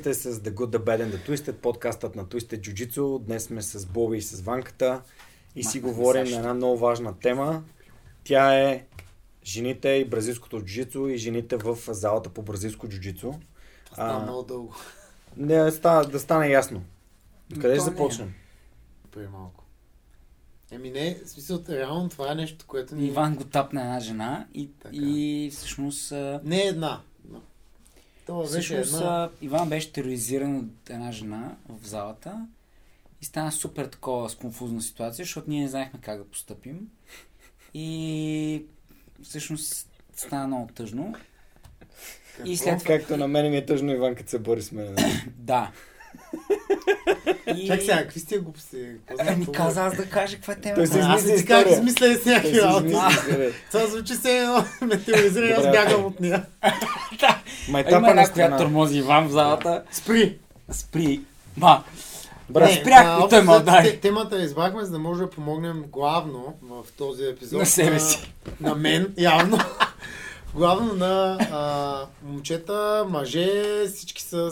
Сте с The Good, The Bad and The Twisted, подкастът на Twisted Jiu-Jitsu. Днес сме с Боби и с Ванката и си говорим на една много важна тема. Тя е жените и бразилското джуджицу и жените в залата по бразилско джуджицу. Става много дълго. Не, ста, да стане ясно. Къде ще е. започнем? Преди малко. Еми не, в смисъл, реално това е нещо, което ни... Иван го тапна една жена и, Така. и всъщност, Не една. Това всъщност една. Иван беше тероризиран от една жена в залата и стана супер такова с конфузна ситуация, защото ние не знаехме как да поступим. И всъщност стана много тъжно. И след това... Както на мен ми е тъжно Иван, като се бори с мен. Да. И... Чак сега, какви сте глупости? Ами каза аз да кажа каква е Той темата. се Ама Аз не как история. измисля с някакви Той си работи. Това звучи се едно ме аз бягам от нея. Майтапа Има една, на която тормози Иван в залата. Спри! Спри. Ма, Брат, спрях а, и той удари. те- Темата избрахме, за да може да помогнем главно в този епизод. На себе си. На мен, явно. главно на а, момчета, мъже, всички с...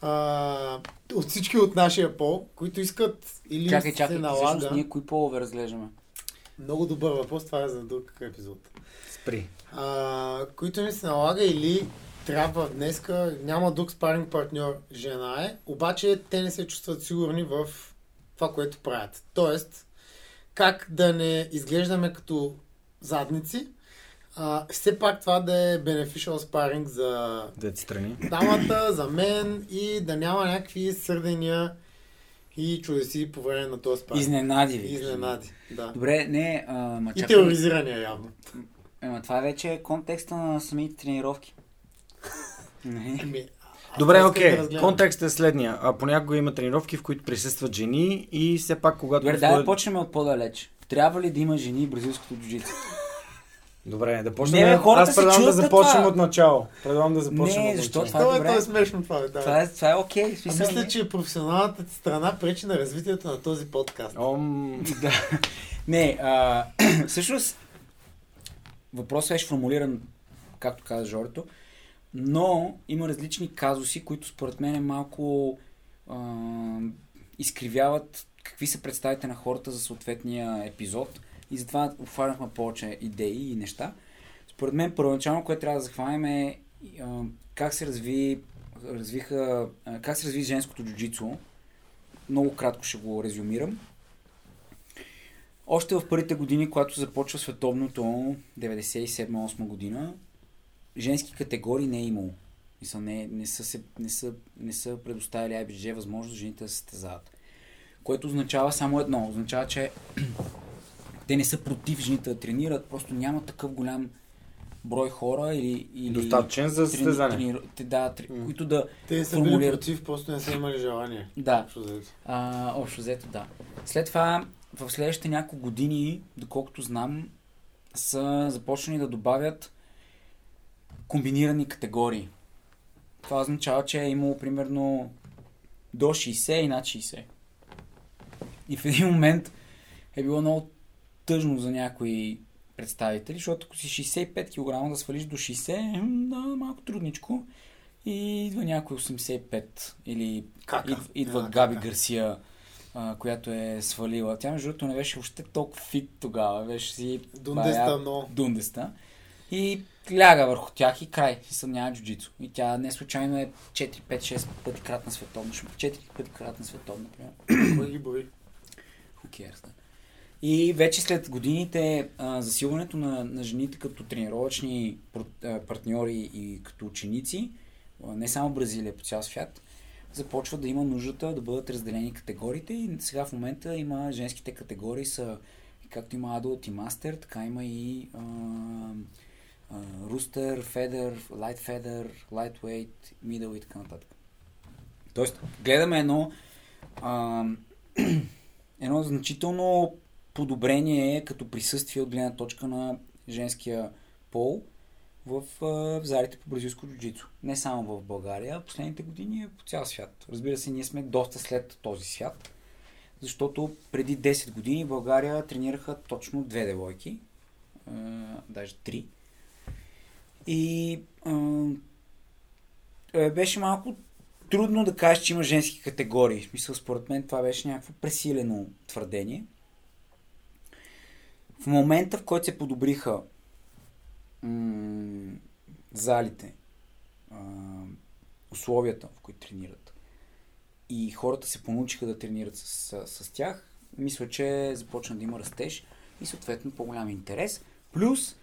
А, от всички от нашия пол, които искат или чакай, се чакай, налага. всъщност ние кои полове разглеждаме? Много добър въпрос, това е за друг епизод. спри. А, които ни се налага или трябва днеска, няма друг спаринг партньор жена е, обаче те не се чувстват сигурни в това, което правят. Тоест, как да не изглеждаме като задници, а, все пак това да е beneficial спаринг за Двете страни. дамата, за мен и да няма някакви сърдения и чудеси по време на този спаринг. Изненади ви. Изненади, да. Добре, не, а, ма И чакай. тероризирания явно. Ама това вече е контекста на самите тренировки. Не. Ами, Добре, окей. да разгледам. Контекстът е следния. А, понякога има тренировки, в които присъстват жени и все пак, когато... Добре, да дойде- почнем от по-далеч. Трябва ли да има жени в бразилското джуджицу? Добре, да почнем. Не, хората Аз предлагам да започнем това. от начало. Предлагам да започнем Не, от защо начало. това е Това е, е смешно това, е, да. Това е, това е окей. А смисъл, мисля, не- че професионалната страна пречи на развитието на този подкаст. Ом... Да. Не, а, всъщност въпросът беше формулиран, както каза Жорето, но има различни казуси, които според мен малко а, изкривяват какви са представите на хората за съответния епизод и затова обхванахме повече идеи и неща. Според мен първоначално, което трябва да захванем е как се разви, развиха, как се разви женското джуджицу. Много кратко ще го резюмирам. Още в първите години, когато започва световното, 97-8 година, женски категории не е имало. Мисъл, не, не, са се, не, са, не са предоставили IBG възможност жените да се състезават. Което означава само едно. Означава, че те не са против жените да тренират, просто няма такъв голям брой хора или... или Достатъчен за трени- състезание. трени- те- да, тре- М. които да... Те са били формулират. против, просто не са имали желание. Да, Общо взето. а, общо взето, да. След това, в следващите няколко години, доколкото знам, са започнали да добавят комбинирани категории. Това означава, че е имало примерно до 60 и над 60. И в един момент е било много тъжно за някои представители, защото ако си 65 кг да свалиш до 60, м, да, малко трудничко. И идва някой 85 или Кака. Идва, идва Една Габи кака. Гарсия, а, която е свалила. Тя, между другото, не беше въобще толкова фит тогава. Беше си... Дундеста, бая- но... Дундеста. И ляга върху тях и край. И съм няма джуджицу. И тя не случайно е 4, 5, 6 пъти кратна световна. 4 пъти кратна световна, примерно. Кой ги бори? Who cares, да. И вече след годините а, засилването на, на жените като тренировъчни партньори и като ученици, не само Бразилия, по цял свят, започва да има нуждата да бъдат разделени категориите и сега в момента има женските категории са както има Adult и Master, така има и а, а, Rooster, Feather, Light Feather, Lightweight, Middle и така нататък. Тоест, гледаме едно а, едно значително подобрение като присъствие от гледна точка на женския пол в, в залите по бразилско джуджицу. Не само в България, а последните години е по цял свят. Разбира се, ние сме доста след този свят, защото преди 10 години в България тренираха точно две девойки, а, даже три. И е, беше малко трудно да кажеш, че има женски категории. В смисъл, според мен това беше някакво пресилено твърдение. В момента, в който се подобриха м- залите, а, условията, в които тренират, и хората се понучиха да тренират с, с, с тях, мисля, че започна да има растеж и съответно по-голям интерес. Плюс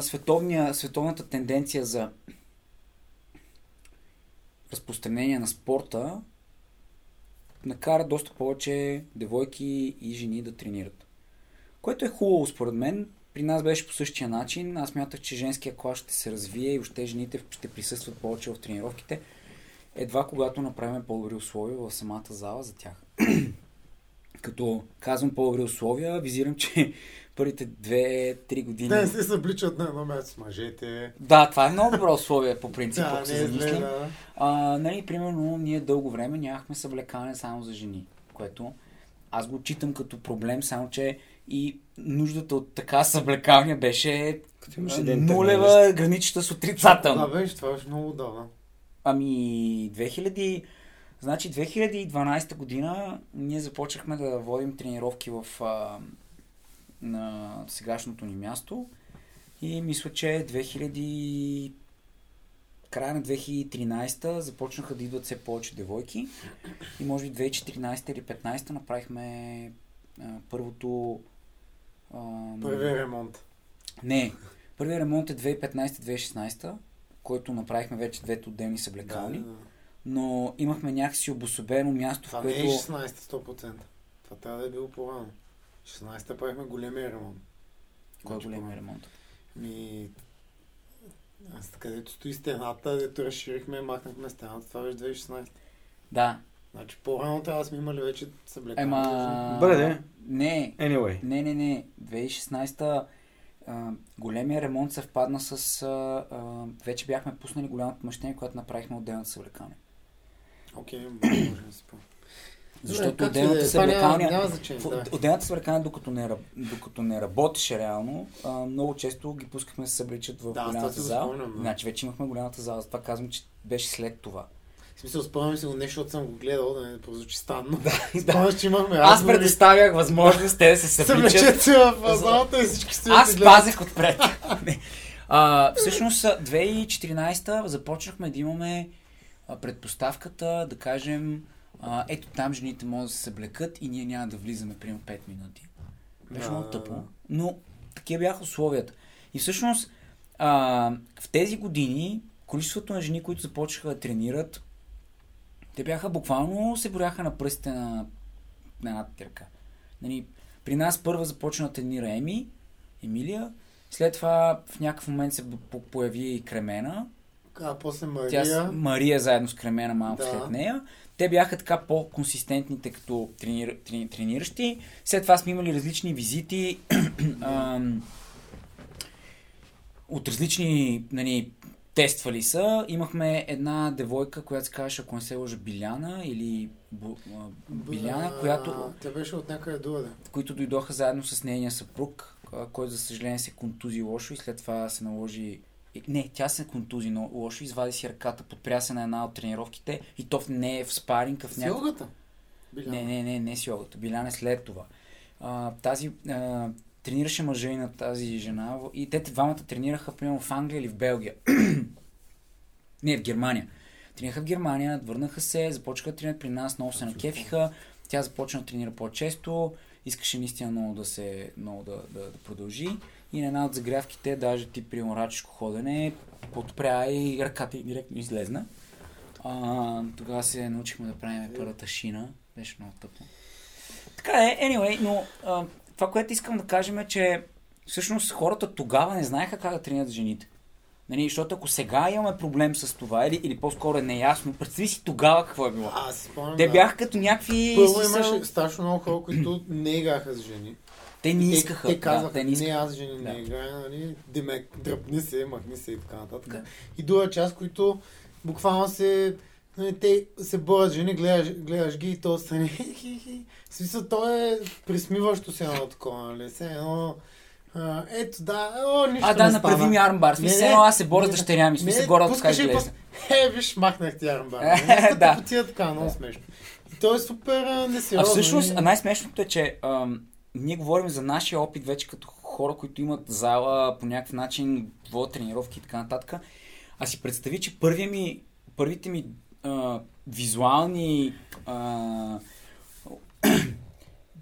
световния, световната тенденция за разпространение на спорта накара доста повече девойки и жени да тренират. Което е хубаво според мен. При нас беше по същия начин. Аз мятах, че женския клас ще се развие и още жените ще присъстват повече в тренировките. Едва когато направим по-добри условия в самата зала за тях. Като казвам по-добри условия, визирам, че първите 2-3 години... Те се събличат на едно място с мъжете. Да, това е много добро условие по принцип, Да, ако не се е замислим. да. А, нали, примерно, ние дълго време нямахме съблекане само за жени, което аз го читам като проблем, само че и нуждата от така съблекалния беше нулева, трениращ. граничета с отрицателно. беше, това беше много давно. Ами, 2000... Значи 2012 година ние започнахме да водим тренировки в а, на сегашното ни място и мисля, че 2000 края на 2013 започнаха да идват все повече девойки и може би 2014 или 2015 направихме а, първото а, Първият ремонт. не, първият ремонт е 2015-2016, който направихме вече двете отделни съблекални, Да, да. но имахме някакси обособено място, Това в не което... е 16 100%. Това трябва да е било по-рано. 16-та правихме големия ремонт. Кой е Значи големия ремонт? Ми... Аз където стои стената, дето разширихме, махнахме стената, това беше 2016. Да. Значи по-рано трябва да сме имали вече съблекални. Ема... Бъде, де. Не, Anyway. не, не, не. 2016-та а, големия ремонт съвпадна с... А, а, вече бяхме пуснали голямото помещение, което направихме отделната съблекалня. Окей, може да се спомня. Защото Добре, както и да е, отделната няма- няма значение, да. Отделната съблекалня, докато не, докато не работеше реално, а, много често ги пускахме да се събличат в Да, голямата си го зала. Значи вече имахме голямата зала, затова казвам, че беше след това. В смисъл, спомням си го нещо, защото съм го гледал, да не прозвучи странно. да. Спомням, че имахме Аз предоставях възможност те да се събличат се в залата и всички стоят Аз пазех отпред. А, всъщност, 2014 започнахме да имаме предпоставката да кажем а, ето там жените могат да се съблекат и ние няма да влизаме примерно 5 минути. Беше Да, много да, тъпо, да. но такива бяха условията. И всъщност а, в тези години количеството на жени, които започнаха да тренират, те бяха буквално се брояха на пръстите на, на едната ръка. Нали, при нас първа започна да тренира Еми, Емилия, след това в някакъв момент се по- появи и Кремена, А после тя с Мария. Мария заедно с Кремена малко Да. след нея. Те бяха така по-консистентните като тренир, трени, трениращи. След това сме имали различни визити ам, от различни нали, тествали са. Имахме една девойка, която се казваше, ако не се лъжа, Биляна или Бу, Биляна, която Тя беше от някъде другаде. които дойдоха заедно с нейния съпруг, който за съжаление се контузи лошо и след това се наложи... Не, тя се контузи но лошо, извади си ръката, подпря се на една от тренировките и то не е в спаринг, в С някакъв... йогата. Биляна. Не, не, не, не с йогата. Билян е след това. А, тази а, тренираше мъжа и на тази жена и те двамата тренираха примерно в Англия или в Белгия. не, в Германия. Тренираха в Германия, върнаха се, започнаха да тренират при нас, много се накефиха. Тя започна да тренира по-често, искаше наистина много да се много да, да, да продължи. И на една от загрявките, даже ти при мрачешко ходене, подпря и ръката й директно излезна. А, тогава се научихме да правим първата шина. Беше много тъпо. Така е, anyway, но а, това, което искам да кажем е, че всъщност хората тогава не знаеха как да тренират жените. Нали, защото ако сега имаме проблем с това, или, или по-скоро е неясно, представи си тогава какво е било. Аз спомням. Те да. бяха като някакви... Първо смисъл- имаше страшно много хора, които не играха с жени. Те не Те- искаха. Те казаха, да, те не не, искаха. аз жени Да. не играя, нали, демек, дръпни се, махни се и така нататък. Да. И друга част, които буквално се, те се борят жени, гледаш, гледаш ги и то страни. В смисъл, то е присмиващо се едно такова, нали, все едно А, ето, да, о, нищо А, да, не направи ми армбар. Не, Смисъл, не, едно аз се боря с не, дъщеря ми. Смисъл, не, горе от пус- Е, виж, махнах ти армбар. Да. Потия така, много смешно. И то е супер а, А несериозно. всъщност и- най-смешното е, че ам, ние говорим за нашия опит вече като хора, които имат зала по някакъв начин, водят тренировки и така нататък. А си представи, че първия ми, първите ми а, визуални а,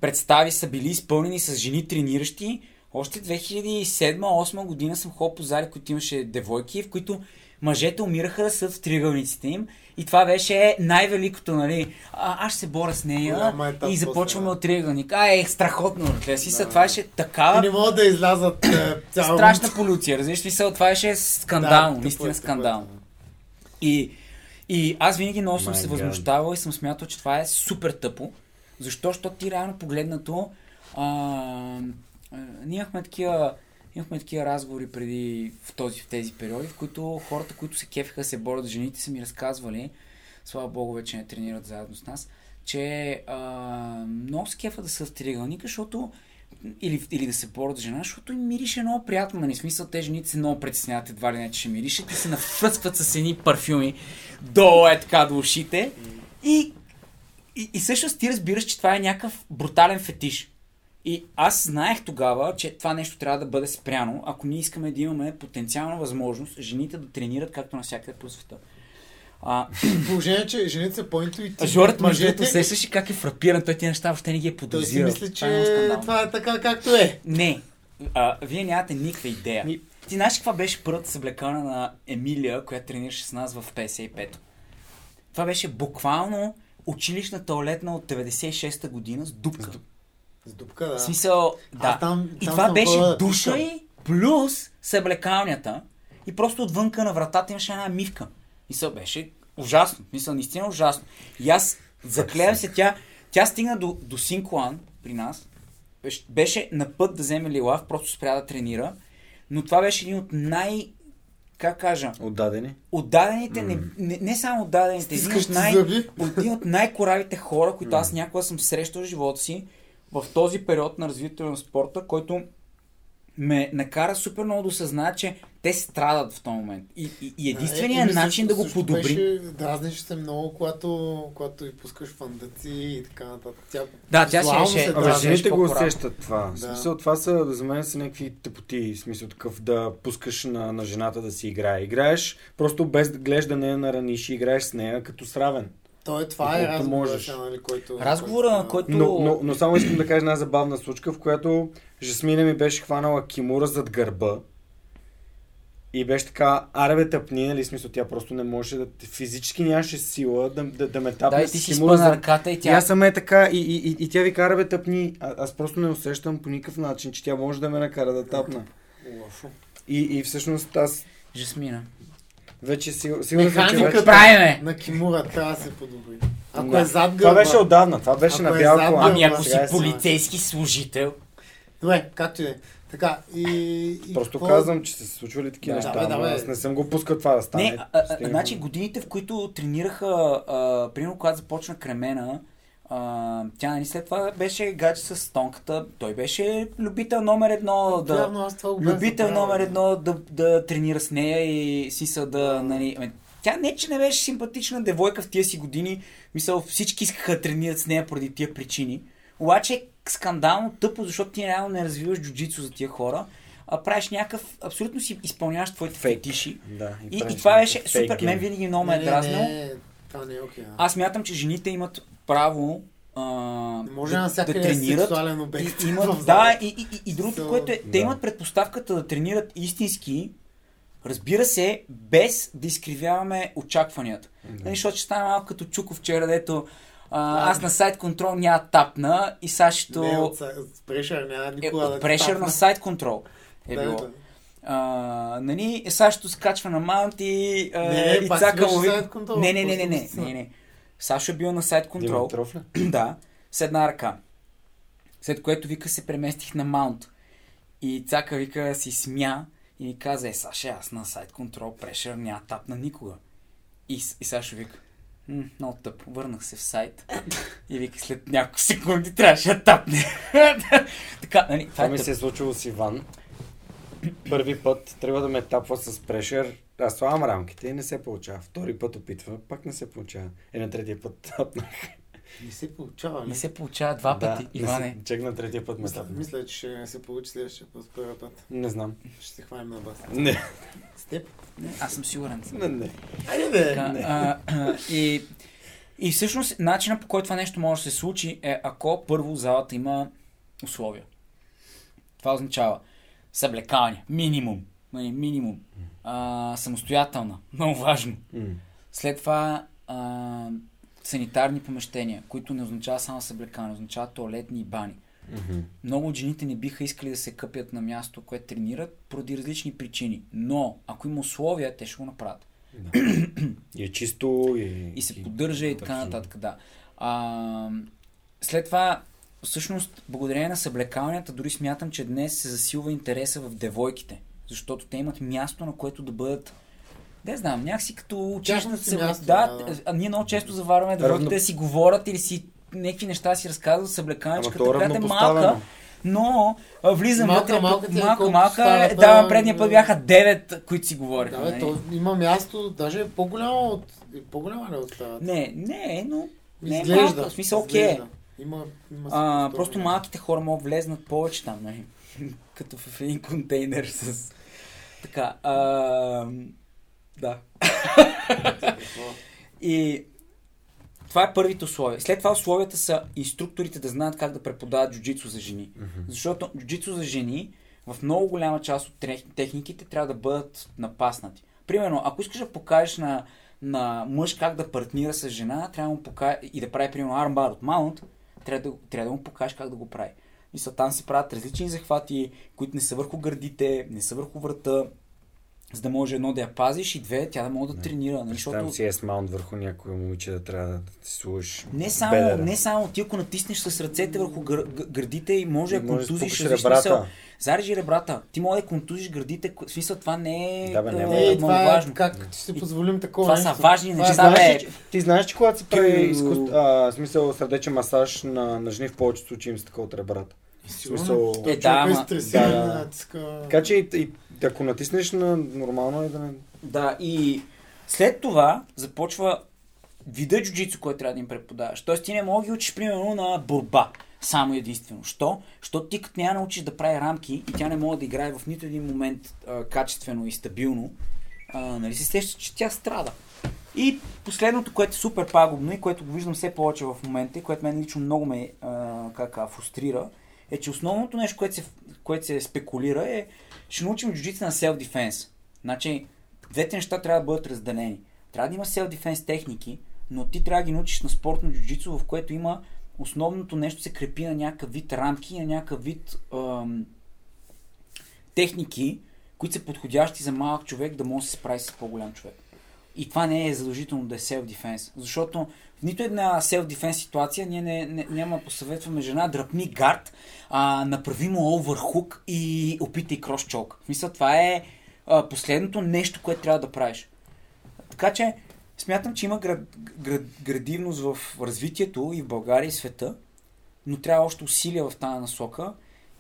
представи са били изпълнени с жени трениращи. Още 2007-2008 година съм ходил по зали, които имаше девойки, в които мъжете умираха да са в триъгълниците им. И това беше най-великото, нали? А, аз ще се боря с нея Голяма етап и започваме после, от триъгълник. А, е, страхотно. Да. Това беше И такава не могат да излязат е, цял страшна полюция. Разбираш смисъл, това беше скандално, Да, наистина е, скандално. тъпо И, и аз винаги много съм My се възмущавал и съм смятал, че това е супер тъпо. Защо? Защото ти реално погледнато а, а, ние имахме такива Имахме такива разговори преди в, този, в тези периоди, в които хората, които се кефиха, се борят с жените, са ми разказвали, слава богу, вече не тренират заедно с нас, че а, много се кефа да са в триъгълника, защото или, или да се борят с жена, защото им мирише много приятно. Нали? Смисъл, те жените се много притесняват едва ли не, че ще миришат и се нафръскват с едни парфюми долу е така до ушите. И, и, и всъщност ти разбираш, че това е някакъв брутален фетиш. И аз знаех тогава, че това нещо трябва да бъде спряно, ако ние искаме да имаме потенциална възможност жените да тренират както навсякъде по света. А, Положение, че жените са по-интуитивни. Жорът, мъжете. усещаш ли как е фрапиран, той ти неща въобще не ги е Той си подозирал. мисли, Това е че това е така както е. Не. А, вие нямате никаква идея. Ми- Ти знаеш каква беше първата съблекана на Емилия, която тренираше с нас в 55-то? Това беше буквално училищна туалетна от 96-та година с дупка. С дупка, да. В смисъл, да. Аз там- и там това съм беше да душа и плюс съблекалнята. И просто отвънка на вратата имаше една мивка. И се беше ужасно. Мисля, наистина ужасно. И аз заклевам се, тя, тя стигна до, до Синкуан при нас. Беше, беше на път да вземе Лилав, просто спря да тренира. Но това беше един от най... Как кажа? Отдадени. Отдадените, не, не, не само отдадените, един от, най, един от най-коравите хора, които аз някога съм срещал в живота си, в този период на развитието на спорта, който ме накара супер много да осъзная, че те страдат в този момент. И, и, и единственият Е, и начин да го подобри... Дразниш се много, когато, когато и пускаш фандъци и така нататък. Тя, Да, тя си Абе, беше жените го усещат това. В Да. смисъл, това са, за мен са някакви тъпоти. В смисъл такъв да пускаш на, на жената да си играе. Играеш просто без да гледаш да не я нараниш и играеш с нея като с равен. Той, това е разговора, можеш. нали, който... Разговора, който... Но, но, но само искам да кажа една забавна случка, в която Жасмина ми беше хванала кимура зад гърба. И беше така, аре бе тъпни, нали, смисъл, тя просто не можеше да, физически нямаше сила да, да, да ме тапне Да, и ти си кимура спъна зад- ръката и И тя... аз съм е така, и, и, и, и тя ви кара бе тъпни. А, аз просто не усещам по никакъв начин, че тя може да ме накара да тапна. Лошо. И, и всъщност аз Жасмина. Вече съм, че Механиката. Правиме! на Кимура трябва да се подобри. Ако Да. е зад гърба... Това беше отдавна, това беше на е бял колан. Ами ако си е полицейски служител... Добре, както и да е. Така, и... и Просто какво- казвам, че са се случвали такива Да, неща, бе, да, бе. аз не съм го пускал това да стане. Не, а, а, значи годините, в които тренираха, а, примерно когато започна Кремена, а, тя нали след това беше гадже с тонката, той беше любител номер едно да... Явно аз това го бях Любител номер едно да, да тренира с нея и сиса да, нали... ами, Тя не, че не беше симпатична девойка в тия си години, мисъл, всички искаха да тренират с нея поради тия причини. Обаче е скандално тъпо, защото ти реално не развиваш джуджицу за тия хора, а правиш някакъв, абсолютно си изпълняваш твоите Фейк. фетиши. Да, И, правиш и това беше супер. Мен винаги много ме Не, е дразнил. Това не е окей. да. Аз мятам, че жените имат право а, Не може да, навсякъде да да е тренират. сексуален обект. И, имат, да, и, и, и, и другото, So, което е, те да. имат предпоставката да тренират истински, разбира се, без да изкривяваме очакванията. Нали, защото ще стане малко като Чуков вчера, дето а, Да. аз на сайт контрол няма тапна и Сашето Не, от, от прешър няма е никога да от прешър тапна. на сайт контрол. Е Да, било. да. А, нали, Сашето се качва на маунт и, а, Не, не, и цака му вика- сайт контрол, Не, не, не, не, не, не, не. Сашо е бил на сайт контрол. Да, с една ръка. След което вика се преместих на маунт. И цака вика си смя и ми каза, е, Саша, аз на сайт контрол прешър няма тапна никога. И, и Сашо вика, М, много тъпо. Върнах се в сайт и вика след няколко секунди трябваше да тапне. Така, нали, това Това е ми тъп. се е случило с Иван. Първи път трябва да ме тапва с прешер. Аз слагам рамките и не се получава. Втори път опитва, пак не се получава. И на третия път тапнах. Не се получава, Не ли? се получава два пъти, не Иване. се- Чек на третия път ме Мисля, тапна. мисля, че ще се получи следващия път, първия път. Не знам. Ще се хванем на бас. Не, С теб? Не, Аз съм сигурен. не, не. Айде бе! Така, а, а, и, и всъщност начинът по който това нещо може да се случи е ако първо залата има условия. Това означава съблекаване, минимум, нали, минимум, а, самостоятелна, много важно. След това а, санитарни помещения, които не означава само съблекаване, означава туалетни и бани. Мгм. Много от жените не биха искали да се къпят на място, което тренират, поради различни причини. Но, ако има условия, те ще го направят. Да. И е чисто и... и се поддържа и така нататък, да. А, след това, всъщност, благодарение на съблекаванията, дори смятам, че днес се засилва интереса в девойките, защото те имат място, на което да бъдат не знам, някакси като си се... място, да, да, да. а ние много често заварваме девойките Равно- да си говорят или си някакви неща си разказват с съблекаваничката, Ама то която е малка, но а, влизам Малка, вътре, малка е малка, малка, старата, е, да, предния път да. бяха 9, които си говориха. Да, бе, нали? то има място, даже е по-голямо от... е По-голяма ли е от тази? Не, не, но не е Изглежда. малка, в смисъл окей. е. Има, има А, просто да. малките хора могат да влезнат повече там, нали? Като в един контейнер с... Така, а... да. И това е първите условия. След това условията са инструкторите да знаят как да преподават джуджицу за жени. Защото джуджицу за жени в много голяма част от техниките трябва да бъдат напаснати. Примерно, ако искаш да покажеш на, на мъж как да партнира с жена, трябва да му покажеш и да прави, примерно, армбар от маунт, трябва да, трябва да му покажеш как да го прави. Мисля, там се правят различни захвати, които не са върху гърдите, не са върху врата, за да може едно да я пазиш и две, тя да може да тренира. Нали? Защото си е маунт върху някой момиче да трябва да си сложиш не само, бедера. не само ти, ако натиснеш с ръцете върху гър, г- гърдите и може да контузиш ребрата. са- Зарежи ребрата. Ти може да контузиш гърдите. В смисъл, това не е, Да, бе, е, няма. Е, много това е важно. как ще си позволим такова Това са нещо. важни Това е неща, бе. Знаеш, че- ти знаеш, че когато се прави Кю- изкуст... а, смисъл сърдечен масаж на, на жени в повечето случаи им се такова от ребрата. Сигурно. смисъл- Той Е, да, ама- е да, да. Така че и, и ако натиснеш на нормално е да не... Да, и след това започва вида джуджицу, който трябва да им преподаваш. Тоест ти не можеш да ги учиш, примерно, на борба. Само единствено. Що? Защото ти като няма научиш да прави рамки и тя не може да играе в нито един момент а, качествено и стабилно, а, нали се сещаш, че тя страда. И последното, което е супер пагубно и което го виждам все повече в момента и което мен лично много ме а, как, а, фрустрира, е, че основното нещо, което се, което се спекулира е, ще научим джуджицу на self-defense. Значи, двете неща трябва да бъдат разделени. Трябва да има self-defense техники, но ти трябва да ги научиш на спортно джуджицу, в което има основното нещо се крепи на някакъв вид рамки, на някакъв вид ам, техники, които са подходящи за малък човек да може да се справи с по-голям човек. И това не е задължително да е self-defense. Защото в нито една self-defense ситуация ние не, не, няма да посъветваме жена дръпни гард, а, направи му оверхук и опитай крос-чок. В смисъл, това е а, последното нещо, което трябва да правиш. Така че, смятам, че има град, град, градивност в развитието и в България и света, но трябва още усилия в тази насока.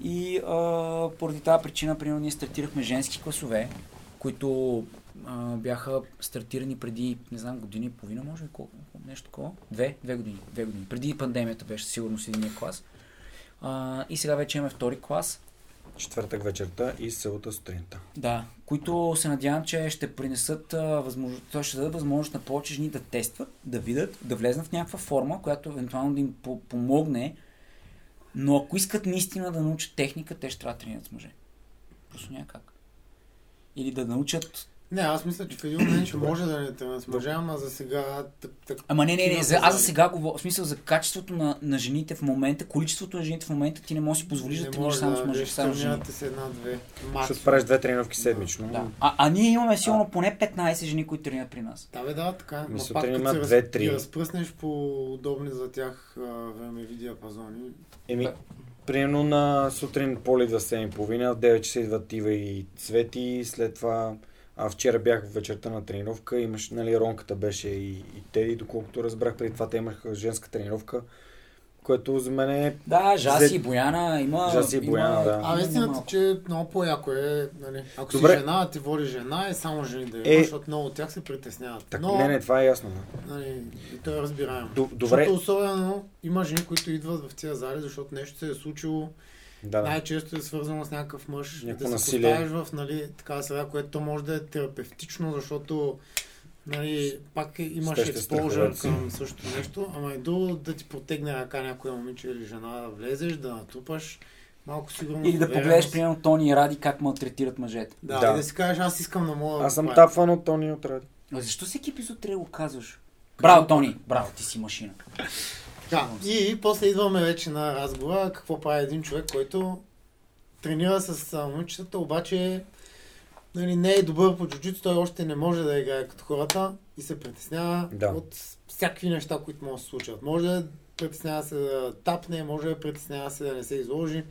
И а, поради тази причина, примерно, ние стартирахме женски класове, които а, бяха стартирани преди, не знам, година и половина, може би колко, нещо такова. Две, две години, две години. Преди пандемията беше сигурно с единия клас. А, и сега вече имаме втори клас. Четвъртък вечерта и събота сутринта. Да, които се надявам, че ще принесат възможност, т.е. ще дадат възможност на повече жени да тестват, да видят, да влезнат в някаква форма, която евентуално да им по- помогне. Но ако искат наистина да научат техника, те ще трябва да тренират с мъже. Просто няма как. Или да научат... Не, аз мисля, че в един момент ще може да не те с мъжа, ама за сега... Так, так, Ама не, не, не, за, аз за сега говоря, в смисъл за качеството на, на жените в момента, количеството на жените в момента, ти не можеш да си позволиш да не тренираш само с да мъже, само с жени. тренирате се една-две. Ще правиш две тренировки седмично. Да. А, а ние имаме сигурно поне 15 жени, които тренират при нас. Да, бе, да, така. Ми Но сутрин пак има две-три. разпръснеш по удобни за тях а, времеви диапазони. Еми, примерно на сутрин поли да 7.30, в 9 часа идват Ива и Цвети, след това а вчера бях вечерта на тренировка, имаш, нали, Ронката беше и, и Теди, доколкото разбрах, преди това те имаха женска тренировка. което за мен е... Да, Жаси Взе- и Бояна има... Жаси и има- Бояна, да. А има истината, че много по-яко е, нали, ако Добре. си жена, ти води жена и само жени да има, Е. защото много от тях се притесняват. Так, Но, Не, не, това е ясно. да. Нали, и то е разбираемо. Добре. Защото особено има жени, които идват в тия зали, защото нещо се е случило, Да, да. най-често е свързано с някакъв мъж. Някакво да се насилие. поставиш в нали, такава среда, което то може да е терапевтично, защото нали, пак е- имаш Среща експожър към същото нещо, ама и друго да ти протегне ръка някоя момиче или жена да влезеш, да натрупаш малко сигурно. Или да погледнеш, примерно, Тони и Ради как малтретират мъжете. Да, Да. и да си кажеш, аз искам да мога. да Аз съм правя. тапван от Тони от Ради. А защо всеки епизод трябва да го казваш? Браво, Тони! Браво, ти си машина. Да, и после идваме вече на разговора, какво прави един човек, който тренира с момичетата, обаче нали, не е добър по джуджито, той още не може да играе като хората и се притеснява Да. от всякакви неща, които могат да се случат. Може да притеснява се да тапне, може да притеснява се да не се изложи,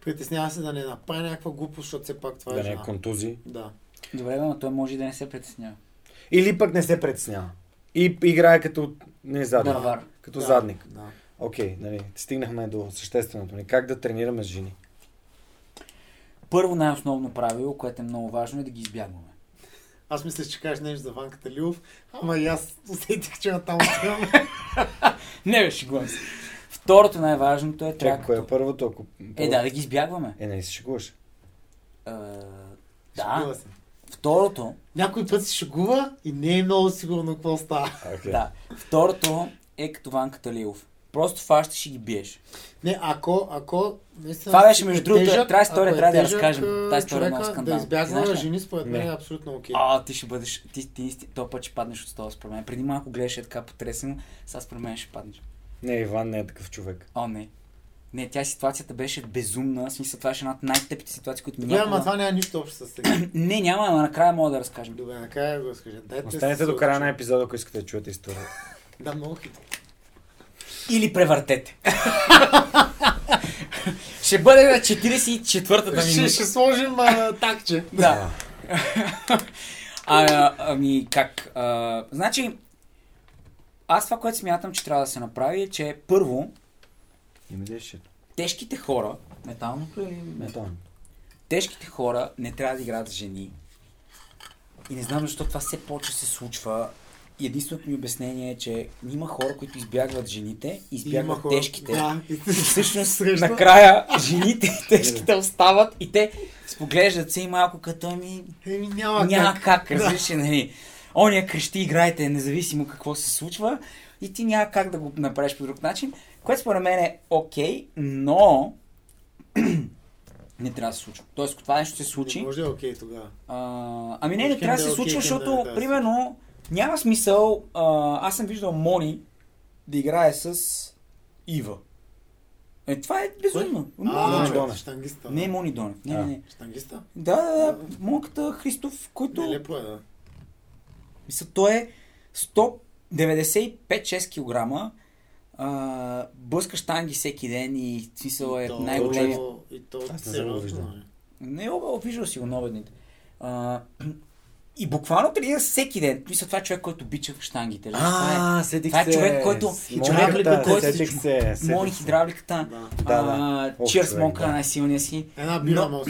притеснява се да не направи някаква глупост, защото все пак това Да е не е жена. контузии. Да. Добре, но той може и да не се притеснява. Или пък не се притеснява. И играе като не задник. Дървар. Като да, задник. Да. Окей, нали, стигнахме до същественото ни. Как да тренираме с жени? Първо най-основно правило, което е много важно, е да ги избягваме. Аз мисля, че кажеш нещо за Ванката Лилов, ама и аз усетих, че там отиваме. Не, бе, шегувам се. Второто най-важното е трябва... Кое е първото? Ако... Е, да, да ги избягваме. Е, не си шегуваш. А, Шегува да. се. Второто, Някой път се шегува и не е много сигурно какво става. Okay. да. Второто е като Ванката Лилов. Просто фащаш и ги биеш. Не, ако, ако наистина Това беше, между другото, тежък, тази история е трябва да я разкажем. Тази история е много скандална. Да избягва ли? жени, според мен Не. е абсолютно окей. А, ти ще бъдеш, ти, ти, ти, този път ще паднеш от стола според мен. Преди малко гледаше така потресено, сега според мен ще паднеш. Не, Иван не е такъв човек. О, не. Не, тя ситуацията беше безумна. В смисъл, това беше една от най-тъпите ситуации, които Добре, ама някога... това няма нищо общо с сега. Не, няма, ама накрая мога да разкажем. Добре, накрая го разкажа. Дайте Останете до края на епизода, ако искате да чуете история. Да, много хитро. Или превъртете. ще бъде на 44-та Ще, минута. ще сложим а, такче. Да. а, ами как? А, значи, аз това, което смятам, че трябва да се направи е, че първо, Ще? тежките хора, металното или Метално. тежките хора не трябва да играят с жени. И не знам защо това все повече се случва. И единственото ми обяснение е, че има хора, които избягват жените, избягват хора- тежките. Да, и всъщност Срещу- накрая жените и тежките остават и те споглеждат се и малко като ми Еми, няма, няма как. как, разбираш ли, нали? Оня крещи, играйте, независимо какво се случва и ти няма как да го направиш по друг начин, което според мен е окей, но не трябва да се случва. Тоест, това нещо се случи, Не може да е окей тогава. а, ами не, не трябва да да е се случва, защото, примерно, няма смисъл, а, аз съм виждал Мони да играе с Ива. Е, това е безумно. Мони. Донев. штангиста. Не Мони Донев. Не, не, не. Штангиста? Да, да, да. Монката Христов, който... Нелепо е, да. Мисля, той е 195-6 кг. А, блъска штанги всеки ден и смисъл е И то- най-големия. И то сериозно, виждал. нали? Не, обе, виждал си го. А, и буквално тренира всеки ден. Мисля, това е човек, който обича штангите. Това А, седих това е се. човек, който- С хидравлика, монката, който- Сетих се. е моли се. хидравликата. Да. Да, Чирс Монка най-силния си. Една бира Но-.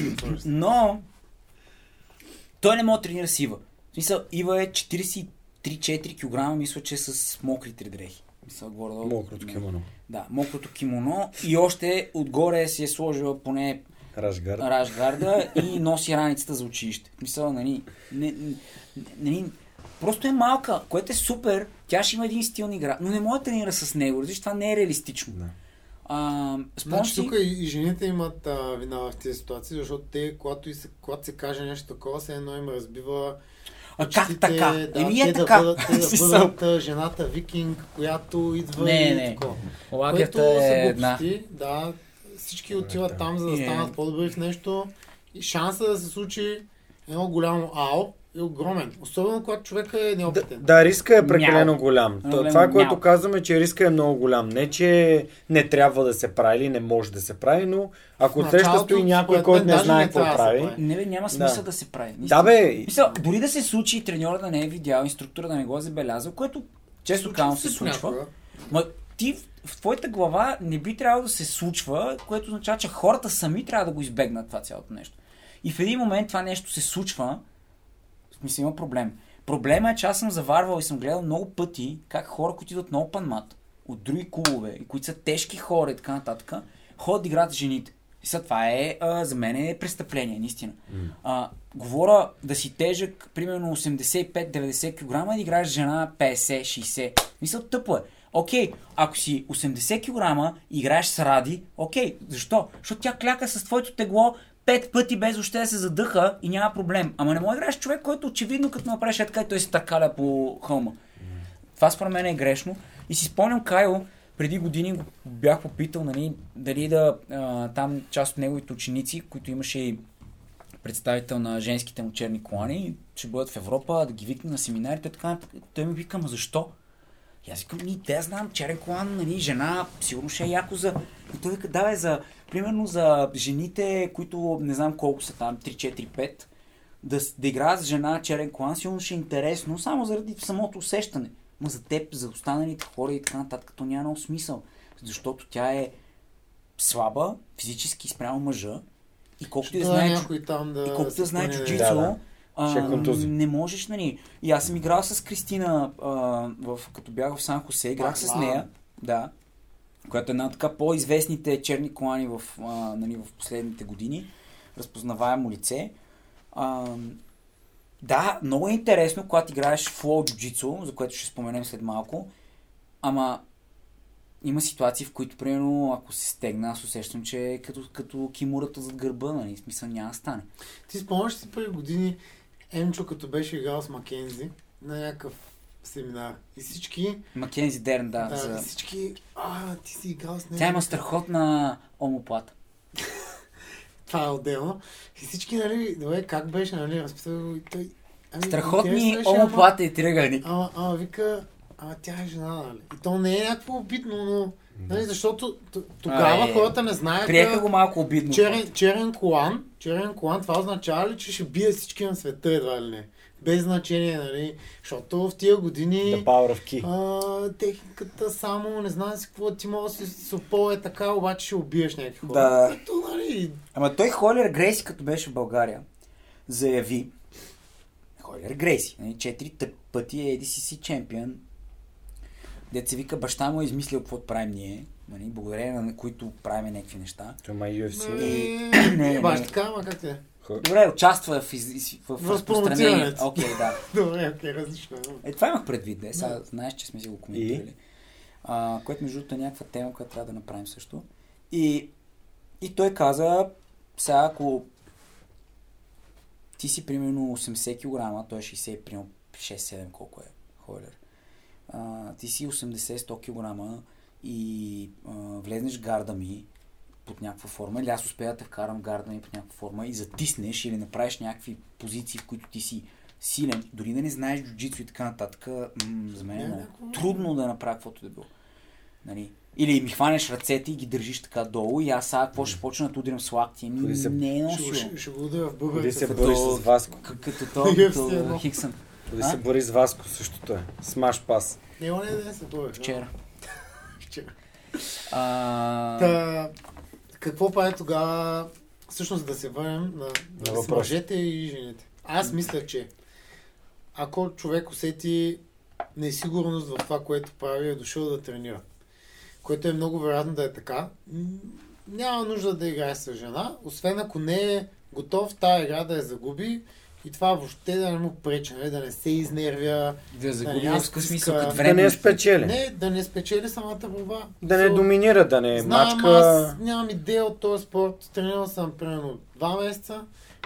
Но той не може да тренира с Ива. В смисъл, Ива е 43-4 кг, мисля, че с мокрите дрехи. Мисля, горе Мокрото кимоно. Да, мокрото кимоно и още отгоре си е сложила поне Рашгар. рашгарда и носи раницата за училище. Мисля, нали, не, не, нали, просто е малка, което е супер. Тя ще има един стил на игра, но не може да тренира с него, защото това не е реалистично. Да. А, Значи си, тук и, и жените имат а, вина в тези ситуации, защото те, когато, и се, когато се каже нещо такова, се едно им разбива а, как очите, така? Да, Еми е да така. бъдат, те да бъдат жената викинг, която идва Не, и не. такова. Което са е една. глупости, да. Всички отиват да. там, за да Е. станат по-добри в нещо. И шанса да се случи едно голямо ао е огромен. Особено когато човек е Да, неопитен. да, риска е прекалено Мяу. голям. То, Голям това, което мяу. казваме, че риска е много голям. Не, че не трябва да се прави или не може да се прави, но ако началото, стои някой, който не знае какво да прави. Не, бе, няма смисъл Да. да, се прави. Да, бе, Мисля, дори да се случи и треньора да не е видял, инструктора да не го е забелязал, което често казвам се Случва. Ма ти в твоята глава не би трябвало да се случва, което означава, че хората сами трябва да го избегнат това цялото нещо. И в един момент това нещо се случва, смисъл има проблем. Проблема е, че аз съм заварвал и съм гледал много пъти как хора, които идват на Open Mat, от други клубове, и които са тежки хора и така нататък, ходят да играят с жените. И сега това е, а, за мен е престъпление, наистина. А, говоря да си тежък, примерно 85-90 кг и да играеш с жена 50-60. Мисля, тъпо е. Окей, ако си 80 кг и играеш с Ради, окей, защо? Защото тя кляка с твоето тегло пет пъти без въобще да се задъха и няма проблем. Ама не може да играеш човек, който очевидно като направиш е така и той се такаля по хълма. Това според мен е грешно. И си спомням Кайло, преди години го бях попитал, нали, дали да а, там част от неговите ученици, които имаше и представител на женските му черни колани, ще бъдат в Европа, да ги викне на семинарите, така. Той ми вика, ма защо? И аз викам, ни, те знам, черен колан, нали, жена, сигурно ще е яко за... И той вика, да, бе, за, примерно за жените, които не знам колко са там, 3, 4, 5, да, да играят с жена черен колан, сигурно ще е интересно, само заради самото усещане. Ма за теб, за останалите хора и така нататък, то няма много смисъл. Защото тя е слаба, физически спрямо мъжа и колкото да е знае, някой там да... и колкото да знае джуджицу, Да, да. А, не можеш, нали. И аз съм играл с Кристина, а, в, като бях в Сан Хосе, играх с нея, да, която е една от така по-известните черни колани в, а, нали, в последните години, разпознаваемо лице. А, да, много е интересно, когато играеш флоу джуджицу, за което ще споменем след малко, ама има ситуации, в които, примерно, ако се стегна, аз усещам, че е като, като кимурата зад гърба, нали, в смисъл няма да стане. Ти спомняш си преди години Емчо, като беше играл с Макензи на някакъв семинар. И всички... Макензи Дерн, да. да, за... и всички... А, ти си играл с нея. Тя има страхотна омоплата. Това е отделно. И всички, нали, добре, как беше, нали, разпитал и той... Ами, Страхотни омоплата и тръгълни. Ама, ама, вика, ама тя е жена, нали? И то не е някакво обидно, но... Нали, защото тогава А, е. хората не знаеха... Приеха го малко обидно. Черен, черен колан, черен колан, това означава ли, че ще бие всички на света, едва ли не? Без значение, нали? Защото в тия години... The power of key. А, техниката само, не знам си какво, ти може да си супол е така, обаче ще убиеш някакви хора. Да. Ето, нали, Ама той Холер Грейси, като беше в България, заяви, Холер Грейси, нали, четири пъти е ADCC чемпион, дет се вика, баща му е измислил какво правим ние, нали, благодарение на които правим някакви неща. Той има UFC. Ами, Не, не, Баш така, ама как те? Добре, участва в, из, в, в разпространение. Окей, да. Добре, окей, различно. е. Е, това имах предвид, де. Сега знаеш, че сме си го коментирали. А, което между другото е някаква тема, която трябва да направим също. И, и той каза, сега ако ти си примерно 80 кг, той е 60, примерно 6-7 колко е Хойлер. А, ти си 80-100 кг и а, влезнеш гарда ми под някаква форма, или аз успея да те вкарам гарда ми под някаква форма и затиснеш или направиш някакви позиции, в които ти си силен, дори да не знаеш джуджицу и така нататък, м- за мен е някакво- трудно да направя каквото да било. Нали? Или ми хванеш ръцете и ги държиш така долу и аз сега какво ще почна да удрям с лакти? Ами, се- не е много Ще, ще, ще го в бъбрите. се бори с Васко. К- Като то, като. Хиксън. А? се бори с Васко, същото е. Смаш пас. Не, он е да се бъде. Вчера. Вчера. А... Та, какво прави тогава, всъщност да се върнем на, на, с мъжете и жените? Аз мисля, че ако човек усети несигурност в това, което прави, е дошъл да тренира, което е много вероятно да е така, няма нужда да играе с жена, освен ако не е готов тази игра да я загуби и това въобще да не му пречи, нали, да не се изнервя, Да загуби аз в такъв смисъл, като Да не време. я спечели. не, да не спечели самата борба. Да не So- доминира, да не Знам, мачка. аз нямам идея от този спорт. Тренирал съм примерно два месеца.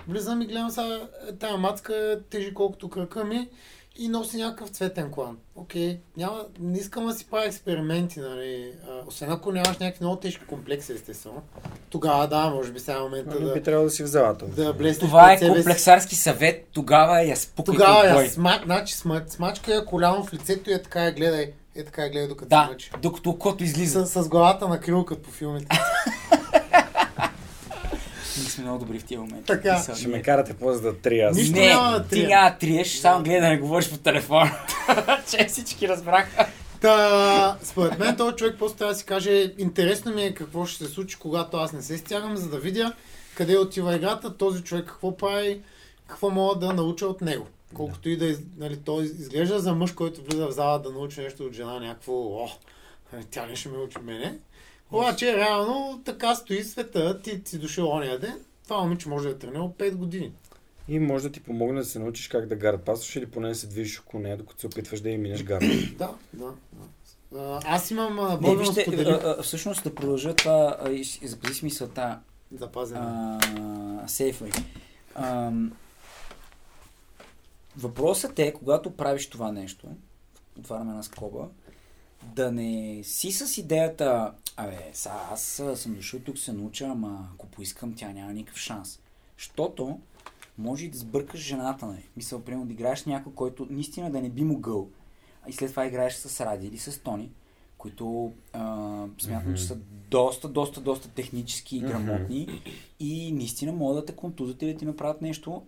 Влизам и гледам сега, е, тая мацка тежи колкото кръка ми и носи някакъв цветен клан. Окей, няма, не искам да си правя експерименти, нали. А, освен ако нямаш някакви много тежки комплекси, естествено. Тогава да, може би сега е момента Ами би да, трябвало да си в залата. да блеснеш Това е си. комплексарски съвет, тогава я спукай Тогава я сма, значи, сма, смачка я коляно в лицето и е така я гледай. Е така я гледай докато се Да, мъчи. докато окото излиза. С, с главата на крил, като по филмите. Ние сме много добри в тия моменти. Така. Са, Ще ме карате после да три аз. Нищо не, няма да ти трия. няма триеш, само гледай да не говориш по телефона. че всички разбраха. Та, според мен този човек просто трябва да си каже, интересно ми е какво ще се случи, когато аз не се стягам, за да видя къде отива играта, този човек какво прави, какво мога да науча от него. Колкото да. и да нали, той изглежда за мъж, който влиза в зала да научи нещо от жена, някакво, о, тя не ще ме учи мене. Обаче, реално, така стои света, ти си дошъл ония ден, това момиче може да е тренирал 5 години. И може да ти помогне да се научиш как да гард пасваш или поне да се движиш около нея, докато се опитваш да й минеш гард. Да, да. да. А, Аз имам Не, вижте, а, всъщност да продължа това, с- запази смисълта, Запазено. а, сейфли. Ам, Въпросът е, когато правиш това нещо, отваряме една скоба, да не си с идеята, абе, са, аз съм дошъл тук се науча, ама ако поискам, тя няма никакъв шанс. Щото може и да сбъркаш жената, нали? Мисъл, примерно да играеш някой, който наистина да не би могъл, и след това играеш с Ради или с Тони, които а, смятам, че са доста, доста, доста технически грамотни и наистина могат да те контузят или да ти направят нещо.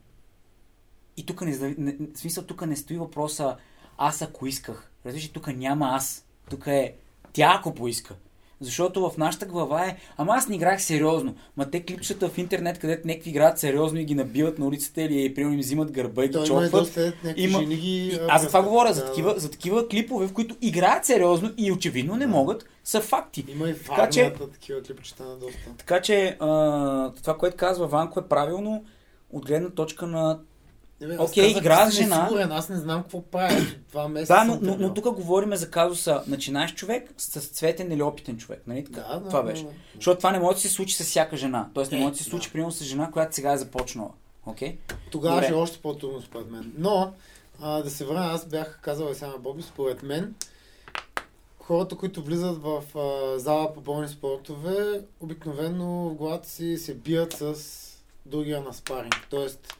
И тук не, не, в смисъл, тук не стои въпроса аз ако исках. Разбираш, тук няма аз. Тук е тя ако поиска. Защото в нашата глава е, ама аз не играх сериозно. Ма те клипчета в интернет, където някакви играят сериозно и ги набиват на улицата или примерно им взимат гърба и ги и чопват. Има- ги... И аз за това говоря, за такива, за такива клипове, в които играят сериозно и очевидно не могат, са факти. Има и Така че- такива клипчета на доста. Така че а, това, което казва Ванко е правилно от гледна точка на... Не, бе, аз Окей, казах, игра с жена. Несигурен, аз не знам какво правя. Това месеца Да, но, но, но тук говорим за казуса начинаеш човек с цветен или опитен човек. Нали? така? Да, да, това да, беше. да. Защото това не може да се случи с всяка жена. Тоест не Е, може да се случи, да. примерно, с жена, която сега е започнала. Окей? Тогава Добре. ще е още по-трудно според мен. Но, а, да се върна, аз бях казал и сега на Боби, според мен, хората, които влизат в а, зала по болни спортове, обикновено в главата си се бият с другия на спаринг. Тоест,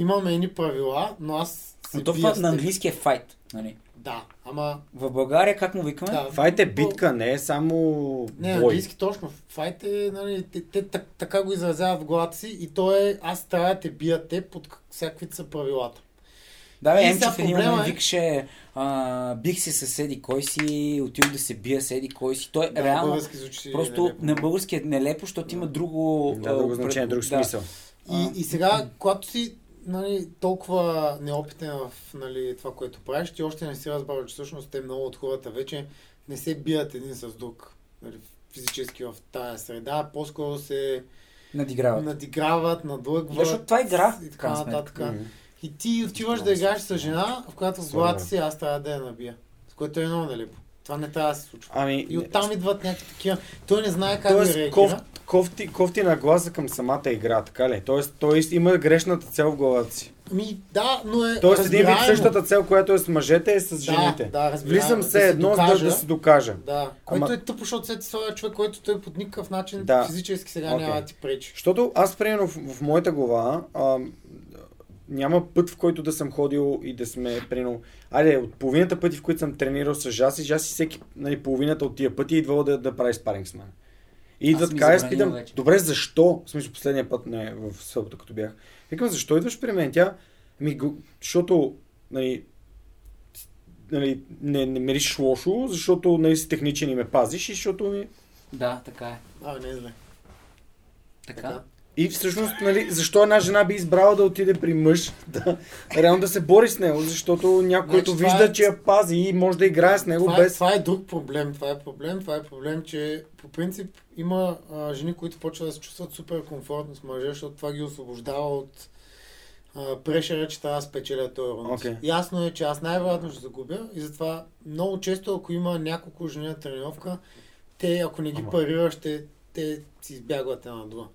имаме едни правила, но аз Но то бия на английски е файт. Нали? Да, ама... В България как му викаме? Да, Файт е битка, не е само Не, бой. английски точно. Файт е, нали, те, те, так- така го изразяват в главата си и то е, аз трябва да те бия те под всякакви са правилата. Да, бе, Емчев един момент е- викаше, а, бих се със седи кой си, отидох да се бия седи кой си. Той Да, реално, звучи просто нелепо. на български е нелепо, защото има друго... Да, друго значение, друг да. смисъл. И, и сега, когато си нали, толкова неопитен в нали, това, което правиш, ти още не си разбрал, че всъщност те много от хората вече не се бият един с друг нали, физически в тая среда, по-скоро се Надиграват. надиграват, надлъгват. Защото това е игра, И така нататък. Мгм. И ти отиваш да играеш с жена, в която в главата си аз трябва да я набия. С което е много нелепо. Това не трябва да се случва. Ами, И оттам идват някакви такива. Той не знае как да реагира. Кофти, кофти нагласа към самата игра, така ли? Тоест, той има грешната цел в главата си. Ми, да, но е Тоест, един вид същата цел, която е с мъжете, е с жените. да, разбираемо. Влизам Да се се едно, за да, докажа. да се докажа. Да, което Ама- е тъпо, защото след това човек, който той по никакъв начин Да. физически сега Окей. няма да ти пречи. Защото аз, примерно, в, в моята глава а, няма път, в който да съм ходил и да сме, примерно, айде, от половината пъти, в които съм тренирал с Жаси, Жаси всеки, нали, половината от тия пъти е идвало да, да прави спаринг с мен. И идва Аз ми така, аз питам, вече. добре, защо? В смисъл, последния път, не, в събота, като бях. Викам, защо идваш при мен? Тя, ми, го- защото, нали, нали, не, не мериш лошо, защото нали, си техничен и ме пазиш и защото ми... Да, така е. А, не е зле. Така. И всъщност, нали, защо една жена би избрала да отиде при мъж, да, реално да се бори с него, защото някой, който Значи, това вижда, е- че я пази и може да играе с него Това, е, без... това е друг проблем. Това е проблем. Това е проблем, че по принцип има а, жени, които почват да се чувстват супер комфортно с мъжа, защото това ги освобождава от а, прешера, че трябва да спечеля този рунд. Окей. Ясно е, че аз най-вероятно ще загубя и затова много често, ако има няколко жени на тренировка, те, ако не ги Ама. парираш, те, те си избягват една друга.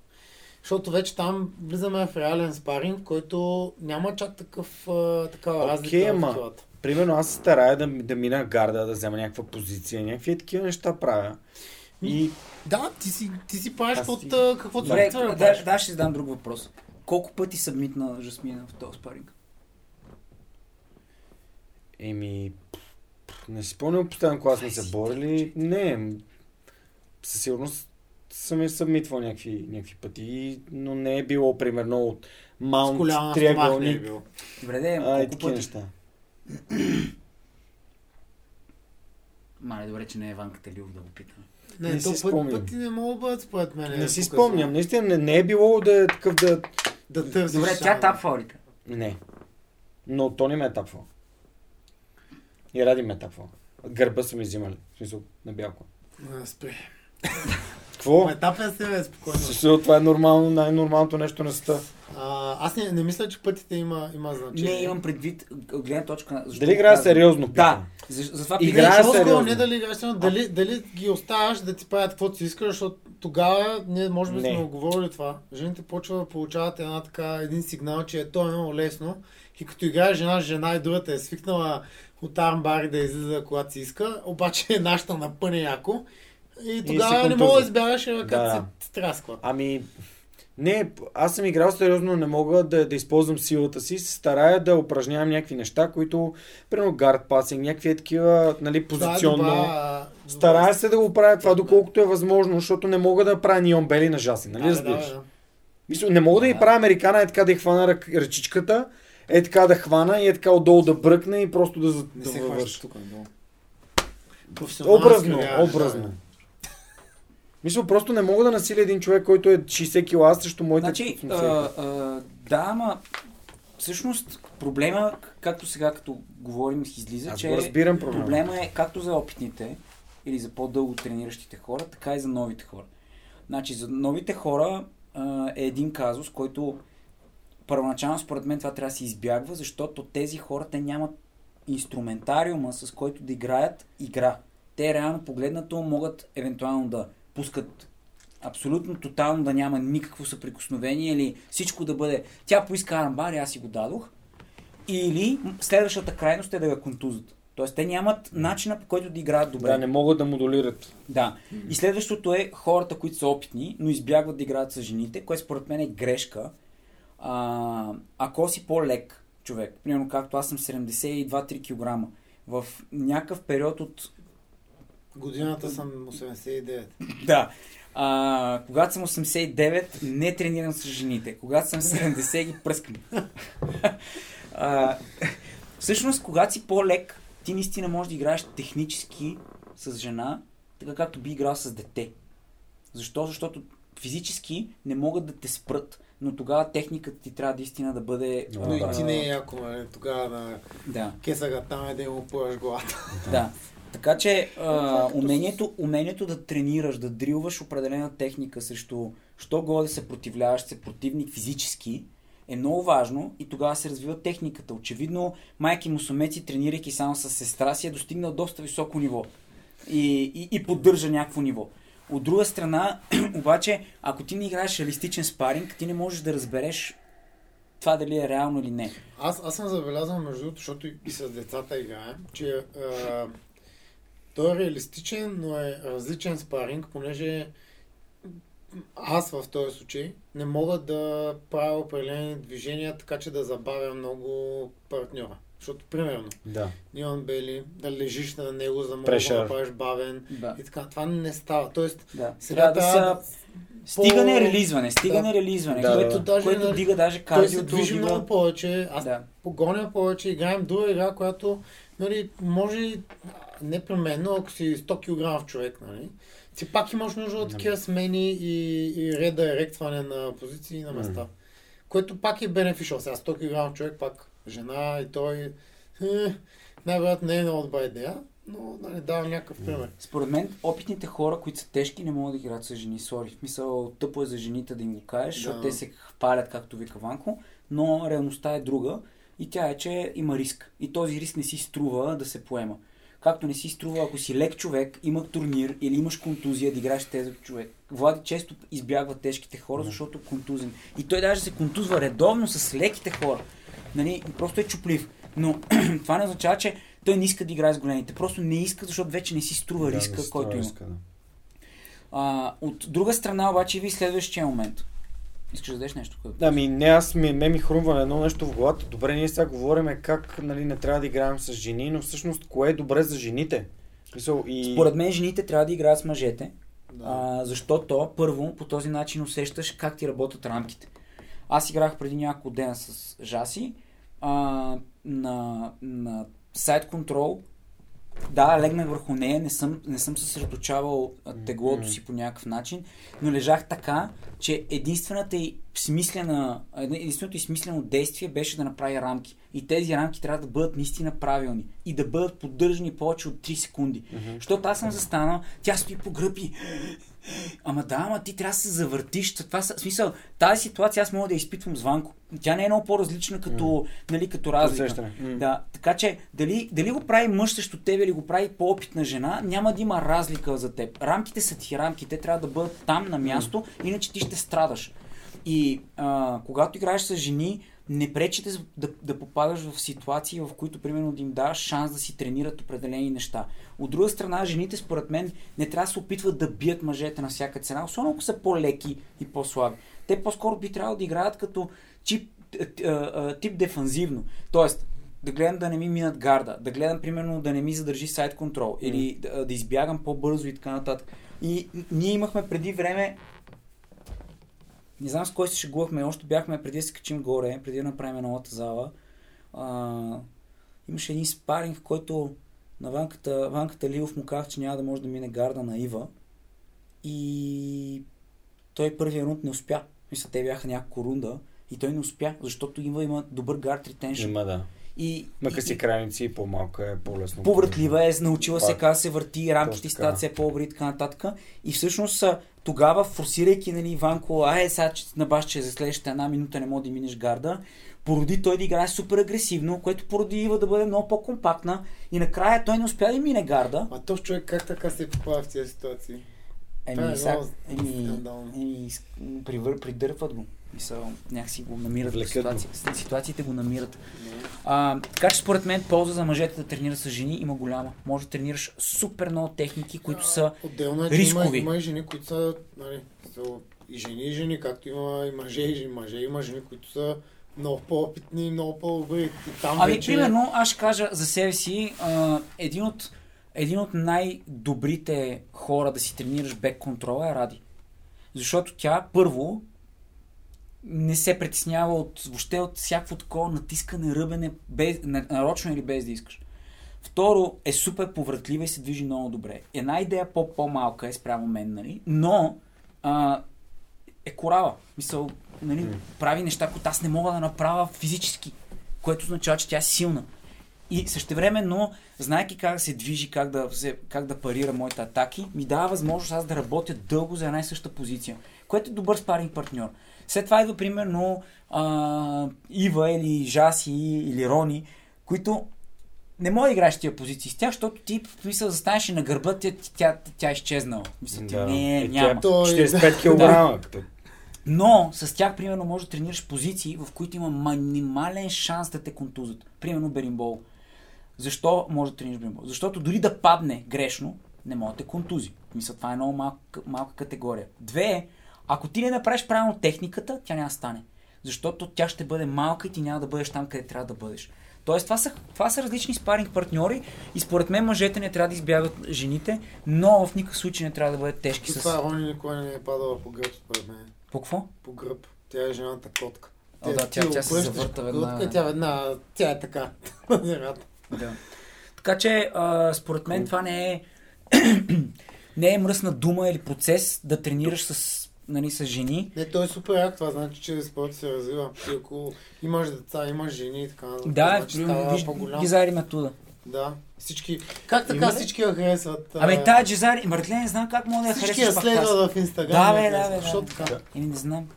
Защото вече там влизаме в реален спаринг, който няма чак такъв, а, такава Окей, разлика ама- в килата. Примерно аз се старая да, да мина гарда, да взема някаква позиция, някакви такива неща правя. И Да, ти си, ти си правиш под а, каквото Добре, да да, да, ще задам друг въпрос. Колко пъти събмитна Жасмина в този спаринг? Еми, не си спомням последно, когато сме се борили. Не, със сигурност съм я събмитвал някакви, някакви пъти, но не е било примерно от маунт, не е триъгълник, било. Добре, де, а, колко пъти? неща. Мале, добре, че не е Ванката Лилов да го питаме. Не, Не то си път, пъти не могат да бъдат според мен. Не си показани. спомням. Наистина не, не е било да е такъв да... Да търсиш. Добре, тя само. тапва ли? Не. Но то не ме е тапвал. И Ради ме е тапвал. Гърба са ми взимали. В смисъл, на бялко. А, Спри. Какво? Етапен се бе, спокойно. Също това е нормално, най-нормалното нещо на света. А, аз не, не мисля, че пътите има, има значение. Не, имам предвид гледна точка защо Дали играе казвам? сериозно? Да, за, затова Играе питам, Играе сериозно. не дали играеш сериозно, дали, дали ги оставаш да ти правят каквото си искаш, защото тогава ние може би Не. сме оговорили това. Жените почват да получават една така, един сигнал, че е то е много лесно. И като играе жена с жена и другата е свикнала от армбари да излиза когато си иска, обаче нашата напъне яко. И тогава се не мога да избягаш, като Да. се стрясква. Ами, не, аз съм играл сериозно, но не мога да, да използвам силата си. Се старая да упражнявам някакви неща, които, примерно, гард пасинг, някакви е такива, нали, е позиционно. добра- Старая се да го правя това, доколкото е възможно, защото не мога да правя нион бели на жаси, нали Да, да, разбираш? да. Мисля, не мога да ни правя американа е така да й хвана рък, ръчичката, е така да хвана и е така отдолу да бръкне и просто да, Не да се долу. Професионална Образно, да, образно. да. Мисля, просто не мога да насиля един човек, който е 60 кила срещу моите Значи, 80. а, а, да, ама всъщност проблема, както сега като говорим, излиза, Аз че разбирам проблема. проблема е както за опитните или за по-дълго трениращите хора, така и за новите хора. Значи, за новите хора а, е един казус, който първоначално според мен това трябва да се избягва, защото тези хора те нямат инструментариума, с който да играят игра. Те реално погледнато могат евентуално да пускат абсолютно тотално да няма никакво съприкосновение или всичко да бъде тя поиска арамбар и аз си го дадох или следващата крайност е да я контузат. Тоест те нямат начина по който да играят добре. Да, не могат да модулират. Да. И следващото е хората, които са опитни, но избягват да играят с жените, което според мен е грешка. А, ако си по-лек човек, примерно както аз съм 72-3 кг, в някакъв период от Годината съм 89. Да. А, когато съм 89, не тренирам с жените. Когато съм 70, ги пръскам. а, всъщност, когато си по-лек, ти наистина можеш да играеш технически с жена, така както би играл с дете. Защо? Защото физически не могат да те спрат, но тогава техниката ти трябва наистина да бъде... Но Но и а, ти не е яко, нали, тогава да Да. кесага там и да му поеш главата. Да. Така че а, е като умението, умението да тренираш, да дрилваш определена техника срещу що го да се противляваш се противник физически, е много важно и тогава се развива техниката. Очевидно, майки мусумеци, тренирайки само с сестра си, е достигнал доста високо ниво и, и, и поддържа някакво ниво. От друга страна, обаче, ако ти не играеш реалистичен спаринг, ти не можеш да разбереш това дали е реално или не. Аз, аз съм забелязал, между другото, защото и, и с децата играем, че а, той е реалистичен, но е различен спаринг, понеже аз в този случай не мога да правя определени движения, така че да забавя много партньора. Защото, примерно, Да. Нион Бели, да лежиш на него, за да можеш да направиш бавен Да. и така. Това не става. Тоест, да. сега Трябва да са Стигане по- релизване, стигане Да. релизване, Да, което, да. Даже, което дига даже той кардиото. се движи дига... много повече. Аз Да. погоня повече, играем друга игра, която нали, може непременно, ако си 100 кг човек, нали, ти пак имаш нужда от такива смени и, и редиректване на позиции и на места. Мгм. Което пак е бенефишъл. Сега 100 кг човек, пак жена и той е, най-вероятно не е много добра идея, но нали, давам някакъв пример. Според мен, опитните хора, които са тежки, не могат да играят с жени. Сори, в смисъл, тъпо е за жените да им го кажеш, защото Да. те се палят, както вика Ванко, но реалността е друга и тя е, че има риск. И този риск не си струва да се поема. Както не си струва, ако си лек човек, има турнир или имаш контузия да играеш тези човек. Влади често избягва тежките хора, защото е контузен. И той даже се контузва редовно с леките хора. Нали, просто е чуплив. Но това не означава, че той не иска да играе с големите. Просто не иска, защото вече не си струва Да, риска, да, който има. риска, да. А, от друга страна обаче ви следващия момент. Искаш да дадеш нещо? Което... Ами не, аз ми, ме ми хрумва едно нещо в главата. Добре, ние сега говорим как нали, не трябва да играем с жени, но всъщност кое е добре за жените? В Смисъл, и... Според мен жените трябва да играят с мъжете, Да. а, защото първо по този начин усещаш как ти работят рамките. Аз играх преди няколко дена с Жаси а, на, на сайт контрол да, легнах върху нея, не съм, не съм съсредоточавал теглото си по някакъв начин, но лежах така, че единствената и смислена, единственото и смислено действие беше да направи рамки. И тези рамки трябва да бъдат наистина правилни и да бъдат поддържани повече от 3 секунди. Защото аз съм застанал, тя стои по гръб Ама да, ама ти трябва да се завъртиш. Това са, смисъл, тази ситуация аз мога да изпитвам звънко. Тя не е много по-различна като, mm. нали, като разлика. Mm. Да, така че дали, дали го прави мъж срещу теб или го прави по-опитна жена, няма да има разлика за теб. Рамките са ти рамки, те трябва да бъдат там на място, mm. иначе ти ще страдаш. И а, когато играеш с жени, не пречите да, да попадаш в ситуации, в които, примерно, да им даваш шанс да си тренират определени неща. От друга страна, жените, според мен, не трябва да се опитват да бият мъжете на всяка цена, особено ако са по-леки и по-слаби. Те по-скоро би трябвало да играят като чип, тип дефанзивно. Тоест, да гледам да не ми минат гарда, да гледам, примерно, да не ми задържи сайт контрол mm. или да, да избягам по-бързо и така нататък. И ние имахме преди време не знам с кой се шегувахме, още бяхме преди да се качим горе, преди да направим новата зала. А, имаше един спаринг, в който на ванката, ванката Ливов му казах, че няма да може да мине гарда на Ива. И той първия рунд не успя. Мисля, те бяха няколко рунда и той не успя, защото Ива има добър гард ретеншн. Има, да. И, Мака си крайници и по-малко е по-лесно. Повратлива е, научила се как се върти, рамките стават все по-добри и така нататък. И всъщност тогава, форсирайки нали, Иванко, ай, сега на баш, че за следващата една минута не мога да минеш гарда, породи той да играе супер агресивно, което породи Ива да бъде много по-компактна и накрая той не успя да мине гарда. А този човек как така се попада в тези ситуации? Еми, е сега, еми, еми, еми, придърпват го. Мисъл, някакси го намират в ситуации. Ситуациите го намират. А, така че според мен полза за мъжете да тренира с жени има голяма. Може да тренираш супер много техники, които са Отделно е, рискови. Има, има и жени, които са, нали, са и жени и жени, както има и мъже и жени, мъже има жени, които са много по-опитни, много по-добри. ами, вече... примерно, аз ще кажа за себе си, а, един от един от най-добрите хора да си тренираш бек контрола е Ради. Защото тя първо не се притеснява от, въобще от всякакво такова натискане, ръбене, без, нарочно или без да искаш. Второ, е супер повратлива и се движи много добре. Една идея по- по-малка е спрямо мен, нали? но а, е корава. Мисъл, нали, mm. прави неща, които аз не мога да направя физически, което означава, че тя е силна. И същевременно, знайки как да се движи, как да, как да парира моите атаки, ми дава възможност аз да работя дълго за една и съща позиция, което е добър спаринг партньор. След това идва примерно а, Ива или Жаси или Рони, които не мога да играеш тия позиции с тях, защото ти в смисъл застанеш и на гърба, тя, тя, тя е изчезнала. Мисля, да. не, е, няма. Тя 45 кг. да. Но с тях, примерно, може да тренираш позиции, в които има минимален шанс да те контузат. Примерно беримбол. Защо може да тренираш беримбол? Защото дори да падне грешно, не може да те контузи. Мисля, това е много малка, малка категория. Две, ако ти не направиш правилно техниката, тя няма да стане. Защото тя ще бъде малка и ти няма да бъдеш там, къде трябва да бъдеш. Тоест, това са, това са различни спаринг партньори и според мен мъжете не трябва да избягат жените, но в никакъв случай не трябва да бъдат тежки с... Това Рони никога не е падала по гръб, според мен. По какво? По гръб. Тя е жената котка. О, да, тя, тя се завърта веднага. Тя веднага, тя е така. да. Така че, а, според мен това не е не е мръсна дума или процес да тренираш с нали, с жени. Не, то е супер як, това значи, че спорт се развива. И ако имаш деца, имаш жени и така, да, значи виж, по-голям. Гизари Матуда. Да. Всички. Как така Има... всички я харесват? Абе, тая Джезари, Мартлен не знам как мога да я харесваш. Всички я следват в Инстаграм. Да, бе, да, бе. Защо така? Да. Еми, не знам.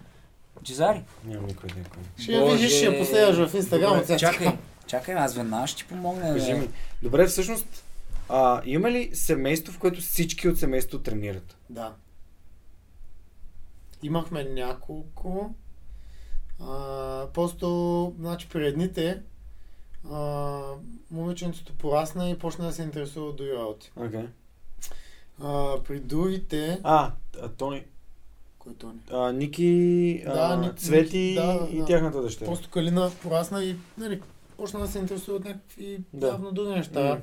Джезари? Няма никой никой. Ще я видиш, ще я последваш в Инстаграм. Чакай, чакай, аз веднага ще ти помогна. Кажи ми. Добре, всъщност, а, има ли семейство, в което всички от семейството тренират? Да. Имахме няколко. А, просто, значи, при едните а, момиченцето порасна и почна да се интересува от други работи. Okay. А, при другите... А, а Тони. Кой Тони? А, Ники, да, а, Ники, Цвети да, и да. тяхната дъщеря. Просто Калина порасна и нали, почна да се интересува от някакви да. явно други неща. Mm.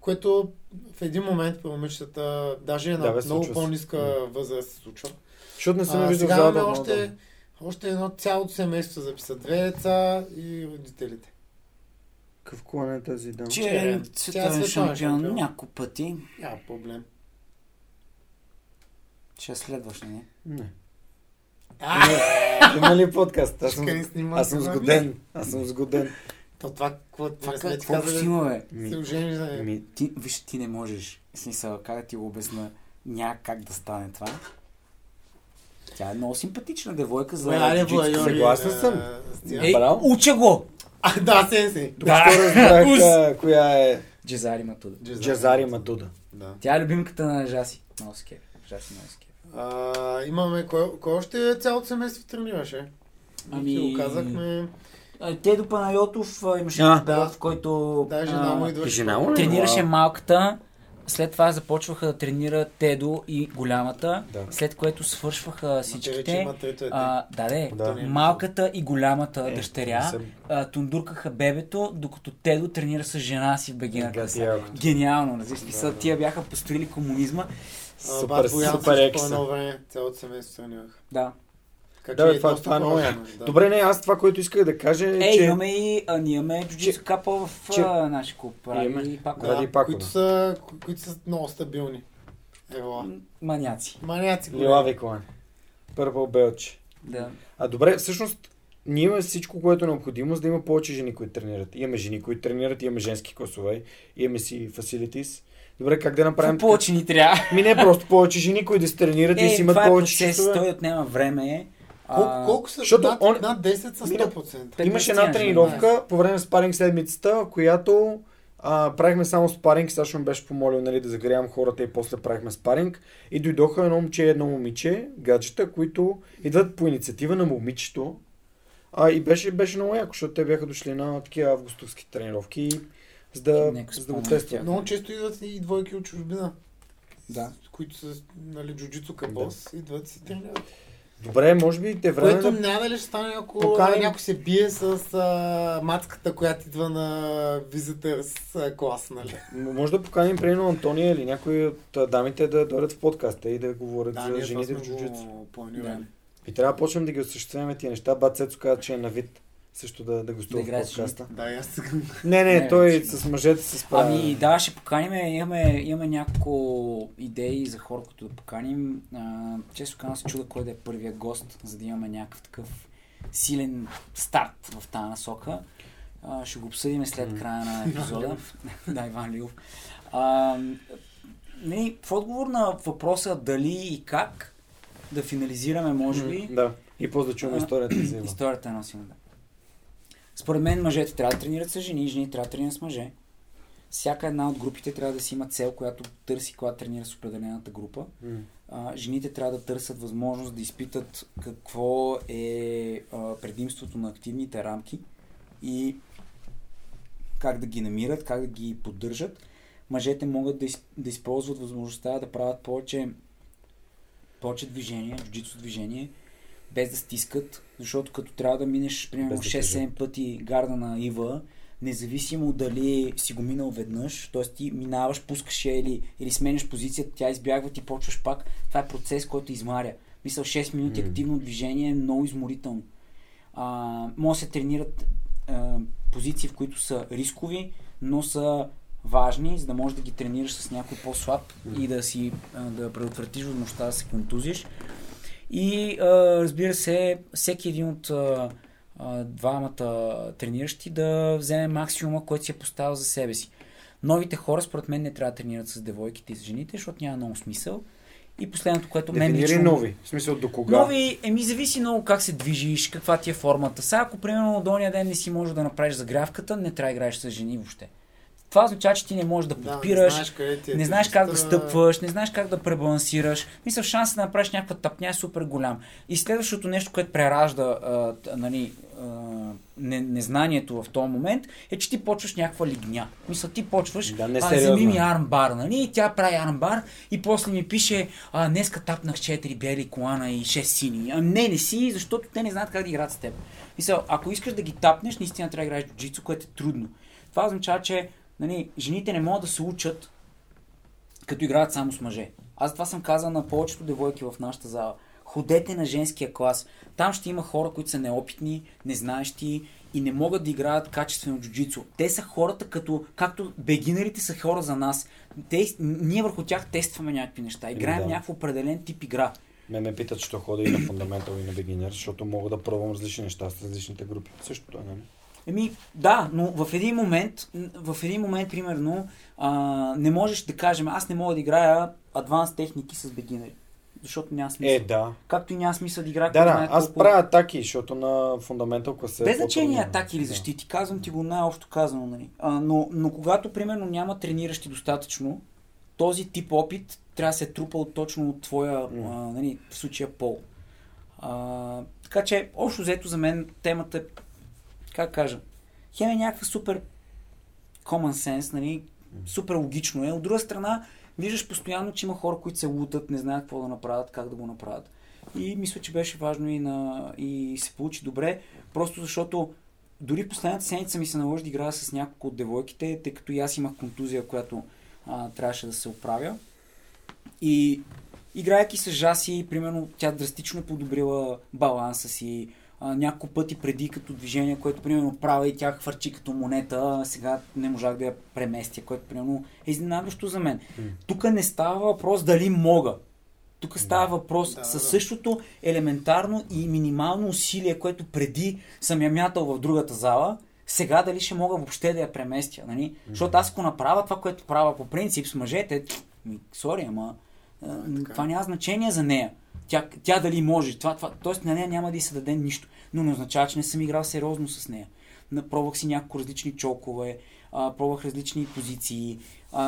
Което в един момент при момичетата, даже на да, много по-ниска mm. възраст се случва. Защото не съм виждал сега имаме още, още едно цялото семейство записа. Две деца и родителите. Какъв клан е тази дама? Че е световен шампион няколко пъти. Няма проблем. Ще следваш, не? Не. А, Има ли подкаст? Аз съм, аз съм сгоден. Аз съм сгоден. То това, какво Това не сме ти какво ще има, бе? Ми, ми, Ти, виж, ти не можеш. В смисъл, как да ти го обясна, няма как да стане това. Тя е много симпатична девойка за Аре, джуджитсу. Владимир, Съгласен а, съм. Ей, Браво. уча го! А, да, сенси. да. разбрах коя е Джезари Матуда. Джазари Мадуда. Да. Тя е любимката на Жаси. Много се кефи. Жаси много. А, имаме, кой, кой още цялото семейство тренираше? Ами- Ами... Го казахме. Тедо Панайотов имаше А. да. В който Да, жена му идваше. тренираше малката, след това започваха да тренира Тедо и голямата, Да. след което свършваха всичките. А, да, де, Да. малката и голямата Е, дъщеря съм- а, тундуркаха бебето, докато Тедо тренира с жена си в бегина Гати краса. якото. Гениално, нали? В смисъл, Да, да. тия бяха построили комунизма. А, Супер, бат Боян супер екса. време цялото семейство тренираха. Да. Така Да, че това, доста това е много яко. да. Добре, не, аз това, което исках да кажа е, Е, че... имаме и, а, ние имаме джуджитсу капа в че- а, нашия клуб. Ради Имаме. и Пако. Да, Пако, които, да. са, ко- които са много стабилни. Ева. М, Маняци. Маняци. големи. Лилави клан. Първо Белче. Да. А добре, всъщност, ние имаме всичко, което е необходимо, за да има повече жени, които тренират. Имаме жени, които тренират, имаме женски класове, имаме си фасилитис. Добре, как да направим? Повече ни трябва? Ми не просто повече жени, които да се тренират и Е, си имат това е повече процес, часове. той отнема време. Колко, колко са? защото над, он- над 10 са Мина- 100%. Имаше 15 една тренировка по време на спаринг седмицата, която а, правихме само спаринг, Сашо ме беше помолил нали, да загрявам хората и после правихме спаринг. И дойдоха едно момче и едно момиче, гаджета, които идват по инициатива на момичето. А, и беше, беше много яко, защото те бяха дошли на такива августовски тренировки, за да, за да го тестват. Много често идват и двойки от чужбина. Да. Които са, нали, джуджицу кабос, идват и си тренират. Добре, може би те време Което да... няма дали ще стане, ако Поканим- някой се бие с а, мацката, която идва на визитър с клас, нали? Може да поканим примерно Антония или някои от а, дамите да дойдат в подкаста и да говорят Да, за жените в джуджицу. го планирали. И трябва да почнем да ги осъществяваме тия неща. Бат Цецо каза, че е на вид също да, да гостува Да в подкаста. Да, аз сега. Не, не, Не, той вече. с мъжете се справя. Ами да, ще поканим, имаме, имаме няколко идеи за хора, които да поканим. А, често казвам се чуда кой да е първия гост, за да имаме някакъв такъв силен старт в тази насока. А, ще го обсъдим след края на епизода. да, Иван Лилов. А, не, в отговор на въпроса дали и как да финализираме, може би, Да. И после да чуем историята за Ива. Историята е носима, да. Според мен мъжете трябва да тренират с жени, жени трябва да тренират с мъже. Всяка една от групите трябва да си има цел, която търси, когато тренира с определената група. М. А, жените трябва да търсят възможност да изпитат какво е а, предимството на активните рамки и как да ги намират, как да ги поддържат. Мъжете могат да, из, да използват възможността да правят повече, повече движение, джуджицу движение, без да стискат, защото като трябва да минеш примерно да 6-7 пъти гарда на Ива, независимо дали си го минал веднъж, т.е. ти минаваш, пускаш я или, или сменяш позицията, тя избягва, ти почваш пак. Това е процес, който измаря. Мисъл, 6 минути М. активно движение е много изморително. А, може да се тренират а, позиции, в които са рискови, но са важни, за да можеш да ги тренираш с някой по-слаб М. и да си а, да предотвратиш възможността да се контузиш. И а, разбира се, всеки един от а, двамата трениращи да вземе максимума, който си е поставил за себе си. Новите хора, според мен, не трябва да тренират с девойките и с жените, защото няма много смисъл. И последното, което мен лично... нови. В смисъл до кога? Нови, еми зависи много как се движиш, каква ти е формата. Сега, ако примерно до ония ден не си можеш да направиш загрявката, не трябва да играеш с жени въобще. Това означава, че ти не можеш да Да, подпираш, не знаеш, къде ти е не знаеш как да стъпваш, не знаеш как да пребалансираш. Мисля, шансът да направиш някаква тъпня е супер голям. И следващото нещо, което преражда а, нали, а, не, незнанието в този момент, е, че ти почваш някаква лигня. Мисля, ти почваш, Да, а, несериозно. вземи ми армбар, нали? И тя прави армбар и после ми пише, а, днеска тапнах 4 бели колана и 6 сини. А, не, не си, защото те не знаят как да играят с теб. Мисля, ако искаш да ги тапнеш, наистина трябва да играеш джицу, което е трудно. Това означава, че нали, жените не могат да се учат като играят само с мъже. Аз това съм казал на повечето девойки в нашата зала. ходете на женския клас. Там ще има хора, които са неопитни, незнаещи и не могат да играят качествено джуджицу. Те са хората, като, както бегинерите са хора за нас. Те, ние върху тях тестваме някакви неща. Играем да. някакъв определен тип игра. Ме ме питат, що ходя и на фундаментал и на бегинер, защото мога да пробвам различни неща с различните групи. Същото е, нали? Еми, да, но в един момент, в един момент, примерно, а, не можеш да кажем, аз не мога да играя адванс техники с бегинери. Защото няма смисъл. Е, да. Както и няма смисъл да играя. Да, да, аз колко- правя атаки, защото на фундаментал класа Без значение по-трудно. атаки или Да. защити, казвам ти го най-общо казано. Нали? А, но, но когато, примерно, няма трениращи достатъчно, този тип опит трябва да се е трупал точно от твоя, М. а, нали, в случая, пол. А, така че, общо взето за мен темата е, как кажа, хем е някаква супер common sense, нали, супер логично е. От друга страна, виждаш постоянно, че има хора, които се лутат, не знаят какво да направят, как да го направят. И мисля, че беше важно и, на, и се получи добре, просто защото дори последната седмица ми се наложи да играя с няколко от девойките, тъй като и аз имах контузия, която а, трябваше да се оправя. И играйки с Жаси, примерно, тя драстично подобрила баланса си. А, няколко пъти преди като движение, което примерно правя и тя хвърчи като монета, а сега не можах да я преместя, което примерно е изненадващо за мен. Тук не става въпрос дали мога. Тук става въпрос Да, със да. същото елементарно и минимално усилие, което преди съм я мятал в другата зала, сега дали ще мога въобще да я преместя. Нали? Защото аз ако направя това, което правя по принцип с мъжете, ми, сори, ама а, така. това няма значение за нея. Тя, тя дали може. Това, това, тоест на нея няма да й се даде нищо. Но не означава, че не съм играл сериозно с нея. Пробвах си няколко различни чокове, а, пробвах различни позиции, а,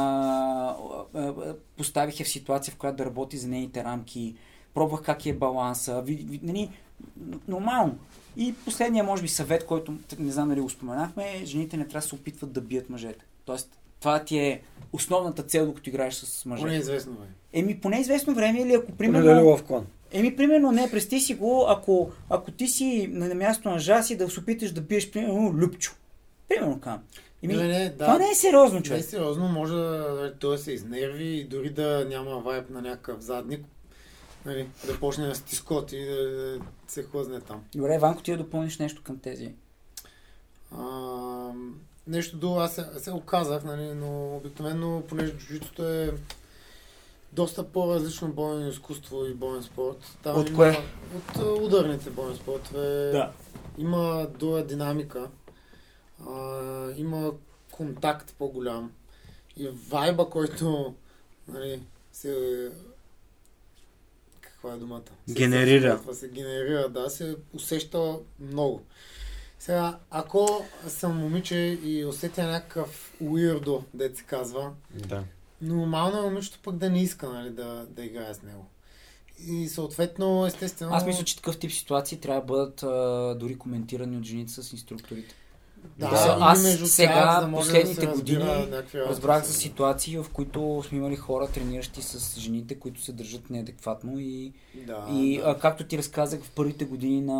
а, поставих я в ситуация, в която да работи за нейните рамки, пробвах как е баланса, ви, ви, нали, нормално. И последния, може би, съвет, който не знам дали го споменахме, е, жените не трябва да се опитват да бият мъжете. Тоест, това ти е основната цел, докато играеш с мъже. Поне известно, бе. Еми, поне известно време или ако Примерно... примерно... лов клан. Еми, примерно, не, представи си го, ако, ако ти си на място на Жаси, да се опиташ да биеш, примерно, Любчо. Примерно кам. Еми, Не, не, да. това не е сериозно, Не е човек. сериозно, може да той да се изнерви и дори да няма вайб на някакъв задник, нали, да почне да стискоти и да, да се хлъзне там. Добре, Ванко, ти да допълниш нещо към тези. А, нещо друго, аз се, се оказах, нали, но обикновено, понеже джуджитото е доста по-различно бойно изкуство и боен спорт. Там От има, кое? От ударните бойни спортове. Има друга динамика, а, има контакт по-голям и вайба, който нали, се... Каква е думата? Се Генерира. разработва, Се генерира, да, се усеща много. Сега, ако съм момиче и усетя някакъв уирдо, дет се казва, Да. нормално е момичето пък да не иска нали, да, да играе с него. И съответно, естествено... Аз мисля, че такъв тип ситуации трябва да бъдат а, дори коментирани от жените с инструкторите. Да, Да, аз между сега, за да последните да разбира години. Разбрах за ситуации, в които сме имали хора, трениращи с жените, които се държат неадекватно и, Да, и да. а, както ти разказах в първите години на,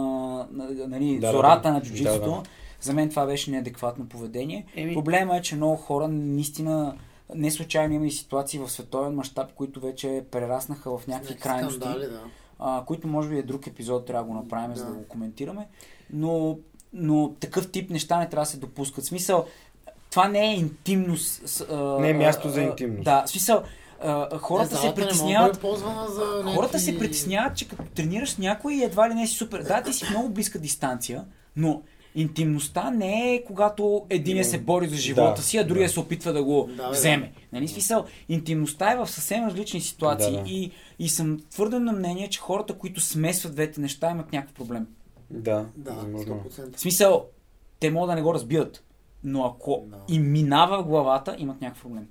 на нали, Да, да, зората да. на джуджитото, Да, да. за мен това беше неадекватно поведение. Еми- Проблема е, че много хора наистина не случайно има и ситуации в световен мащаб, които вече прераснаха в някакви крайности Скандали, да. а, които може би е друг епизод, трябва да го направим, за Да. да го коментираме. Но, но такъв тип неща не трябва да се допускат. В смисъл, това не е интимност. а, Не е място за интимност. Да, в смисъл, а, хората Не, се да притесняват. Хората се притесняват, че като тренираш някой едва ли не си супер. Да, ти си в много близка дистанция, но интимността не е когато един се бори за живота Да, си, а другия да. се опитва да го Да, вземе. Нали? Смисъл, интимността е в съвсем различни ситуации Да, да. И, и съм твърдо на мнение, че хората, които смесват двете неща, имат някакъв проблем. Да, Да, възможно. 100%. В смисъл, те могат да не го разбият, но ако Да. им минава в главата, имат някакъв проблем.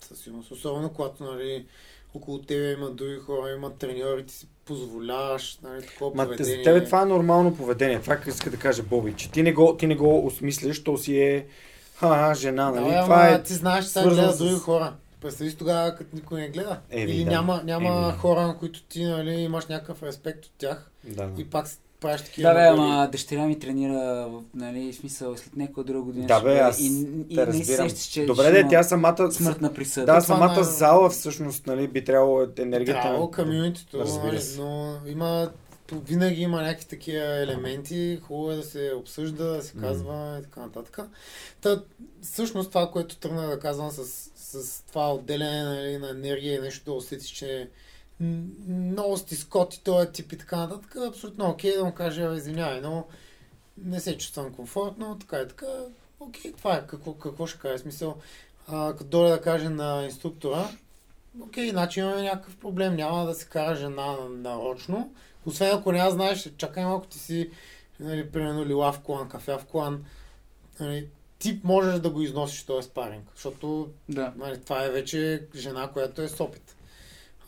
Със сигурност. Особено когато нали, около тебе има други хора, има треньори, ти си позволяваш нали, такова Ма, поведение. за тебе това е нормално поведение. Това иска да каже Боби, че ти не го, ти не го осмисляш, то си е ха, жена, Да, нали? бе, това ама е ти знаеш, че сега гледат с- други хора. Представи си тогава, като никой не гледа. Еми, Или да. няма, няма Еми. хора, на които ти нали, имаш някакъв респект от тях Да, да. и пак правиш такива. Да, бе, ама дъщеря ми тренира, в- нали, в смисъл, след някоя друга година. Да, бе, аз и, и те не разбирам. сещаш, че Добре, де, тя самата... смъртна присъда. Да, самата е- зала всъщност, нали, би трябвало енергията... Трябвало комьюнитито, Разбира нали, се. но има, винаги има някакви такива елементи, хубаво е да се обсъжда, да се казва и така нататък. Та, всъщност това, което тръгна да казвам с, с това отделяне нали, на енергия и нещо да усетиш, че много сти скоти този тип и така нататък, абсолютно окей да му кажа, «Абе, извинявай, но не се чувствам комфортно, така и така. Окей, това е, какво, какво ще кажа, смисъл, а, като дойде да каже на инструктора, окей, значи имаме някакъв проблем, няма да се кара жена нарочно, освен ако не знаеш, чакай малко ти си, нали, примерно лила в колан, кафя в колан, нали, ти можеш да го износиш този спаринг, защото Да. нали, това е вече жена, която е с опит.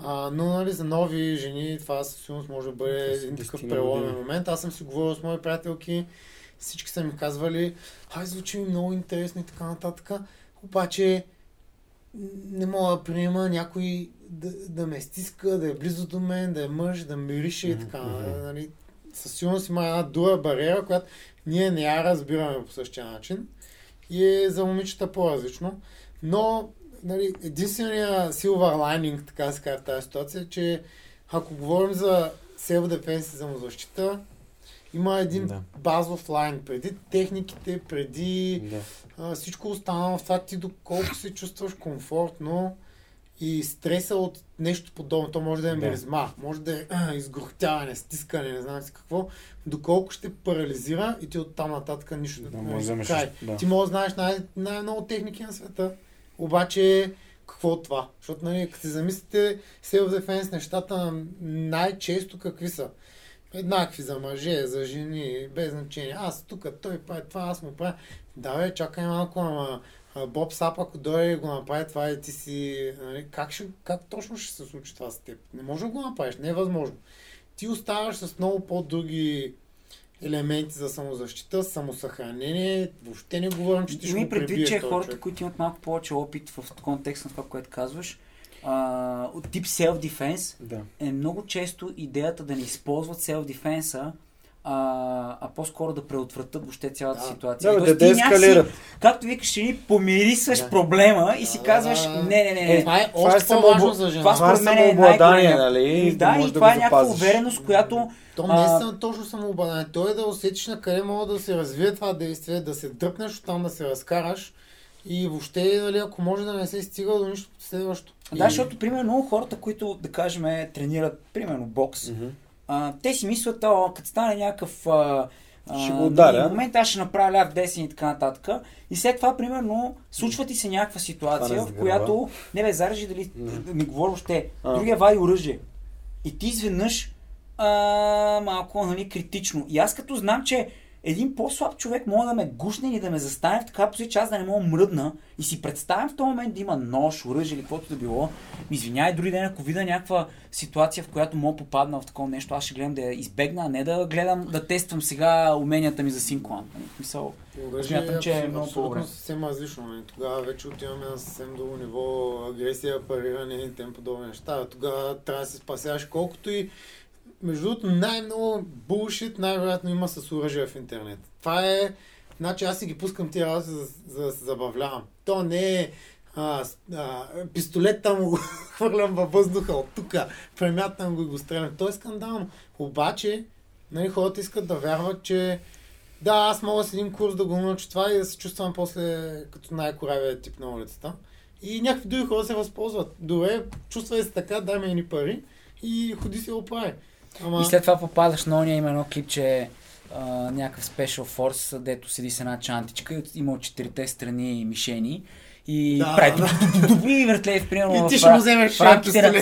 А, но нали, за нови жени това със сигурност може да бъде един такъв преломен момент. Аз съм си говорил с мои приятелки, всички са ми казвали, ай, звучи ми много интересно и така нататък. Обаче не мога да приема някой да, да ме стиска, да е близо до мен, да е мъж, да мирише и така. Нали, със сигурност има една друга бариера, която ние не я разбираме по същия начин и е за момичета по-различно. Но нали, единствения silver lining, така се в тази ситуация, е, че ако говорим за self-defense и самозащита, има един Да. базов лайн. Преди техниките, преди Да. а, всичко останало това ти доколко се чувстваш комфортно и стреса от нещо подобно. То може да е Да. миризма, може да е а, изгортяване, стискане, не знам си какво. Доколко ще парализира и ти оттам нататък нищо Да, не може да. Да. Ти може да знаеш най- най-много техники на света. Обаче, какво от това? Защото, нали, като се замислите, self-defense нещата най-често какви са? Еднакви за мъже, за жени, без значение. Аз тук, той прави това, аз му правя. Да, бе, чакай малко, ама Боб Сап, ако дойде и го направи това и ти си... Нали, как, ще, как точно ще се случи това с теб? Не може да го направиш, не е възможно. Ти оставаш с много по-други елементи за самозащита, самосъхранение. Въобще не говорим, че ти ще го предвид, че хората, човек. които имат малко повече опит в контекст на това, което казваш, а, от тип self-defense, Да. е много често идеята да не използват self-defense, а, а по-скоро да преотвратят въобще цялата Да. ситуация. Да, Тоест, да ти някакси, деескалират. Както викаш, ще ни помирисваш Да. проблема и си Да, казваш, да, да. не, не, не, не. Това е Това е още по-важно обо- за жена. Това Това е според мен е най-големия. нали? И да, и да това го е някаква увереност, която То не е само точно самообладание. То е да усетиш на къде мога да се развие това действие, да се дръпнеш оттам, да се разкараш и въобще, нали, ако може да не се стига до нищо следващо. Да, защото, примерно, хората, които, да кажем, тренират, примерно, бокс, Мгм. А, те си мислят, а, като стане някакъв а, Ще го ударя. момент, аз ще направя ляв десен и така нататък. И след това, примерно, случва ти се някаква ситуация, в която, не бе, зарежи дали, Не. да не говоря още, А. другия вади оръжие. И ти изведнъж а, малко, нали, критично. И аз като знам, че един по-слаб човек може да ме гушне или да ме застане в такава позиция, че аз да не мога мръдна и си представям в този момент да има нож, оръжие или каквото да било. Ми извинявай, дори ден, ако видя някаква ситуация, в която мога попадна в такова нещо, аз ще гледам да я избегна, а не да гледам да тествам сега уменията ми за синклан. Нали, Оръжие Смятам, че е много по-добре. съвсем различно. Нали. Тогава вече отиваме на съвсем друго ниво, агресия, париране и тем подобни неща. Тогава трябва да се спасяваш колкото и между другото, най-много булшит най-вероятно има с оръжие в интернет. Това е... Значи аз си ги пускам тия работи за, за да се забавлявам. То не е а, а, пистолета му хвърлям във въздуха от тук, премятам го и го стрелям. То е скандално. Обаче, нали, хората искат да вярват, че да, аз мога с един курс да го науча това и да се чувствам после като най-коравия тип на улицата. И някакви други хора се възползват. Добре, чувствай се така, дай ми едни пари и ходи си го прави. Ама... И след това попадаш на ония, има едно клипче, а, някакъв Special Force, дето седи с една чантичка и има от четирите страни мишени. И Да, прави да. и въртлеев, примерно, И ти ще му вземеш в, рамките на,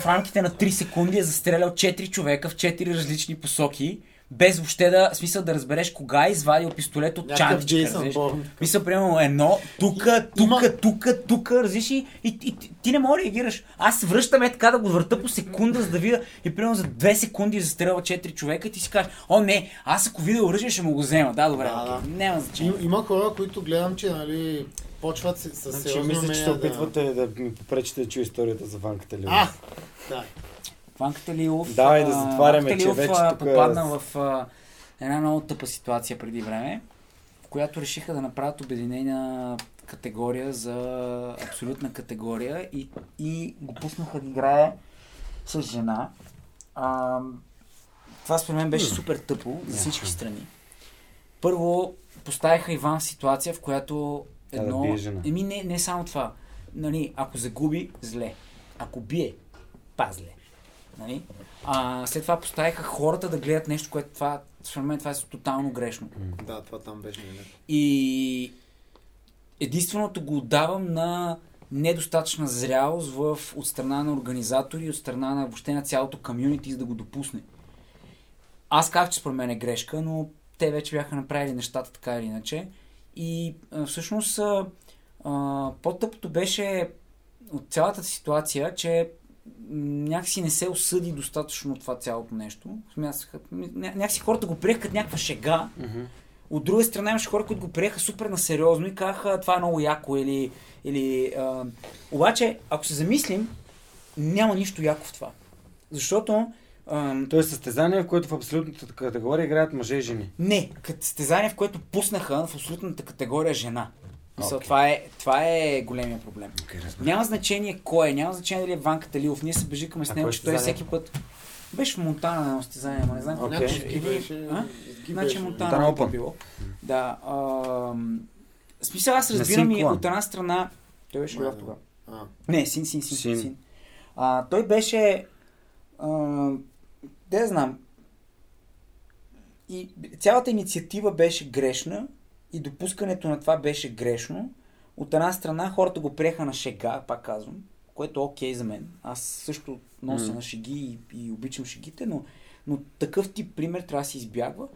в рамките на 3 секунди е застрелял 4 човека в 4 различни посоки, без въобще да, смисъл да разбереш кога е извадил пистолет от чантичка. Джейсън разбираш. Борн. Мисля, примерно едно, тука, тука, тука, тука, разлиш и, и, и, ти- не можеш да реагираш. Аз връщам е така да го върта по секунда, за да видя и примерно за две секунди застрелва 4 човека и ти си кажеш, о не, аз ако видя оръжие ще му го взема. Да, добре, Да, окей, да. няма значение. Им, има хора, които гледам, че нали, почват с, с Значи, мисля, че се опитвате да ми попречите да чуя историята за ванката ли? А, да. Ванката Лилов. Давай да а, затваряме, Ванката че вече тук- попадна в а, една много тъпа ситуация преди време, в която решиха да направят обединена категория за абсолютна категория и, и го пуснаха да играе с жена. А, това според мен беше супер тъпо за всички страни. Първо, поставиха Иван в ситуация, в която да едно... бие жена. Еми не, не само това. Нали, ако загуби, зле. Ако бие, па-зле. Нали? А, след това поставиха хората да гледат нещо, което това, според мен това е тотално грешно. Да, това там беше нелепо. И единственото го отдавам на недостатъчна зрялост в, от страна на организатори, от страна на въобще на цялото комюнити, за да го допусне. Аз казах, че според мен е грешка, но те вече бяха направили нещата така или иначе. И а, всъщност а, а, по-тъпото беше от цялата ситуация, че някакси не се осъди достатъчно това цялото нещо. Смятаха, ня- някакси хората го приеха като някаква шега. От друга страна имаше хора, които го приеха супер на сериозно и казаха това е много яко или... или а... Обаче, ако се замислим, няма нищо яко в това. Защото ам, То е състезание, в което в абсолютната категория играят мъже и жени. не, като състезание, в което пуснаха в абсолютната категория жена. Окей. това, е, това е големия проблем. Okay, разбира. Няма значение кой е, няма значение дали е Ванка Талилов. Ние се бежикаме с А него, че той всеки път беше в Монтана на едно състезание, ама не знам Окей. какво Някакъв беше. а? ски Значи. Монтана Open. било. Да. в смисъл аз На разбирам и от една страна... Той беше Май в да. тогава. А, Не, син, син, син, син. Син. А, той беше... А, де да знам. И цялата инициатива беше грешна и допускането на това беше грешно. От една страна хората го приеха на шега, пак казвам, което е окей за мен. Аз също нося М. на шеги и, и обичам шегите, но, но такъв тип пример трябва да се избягва.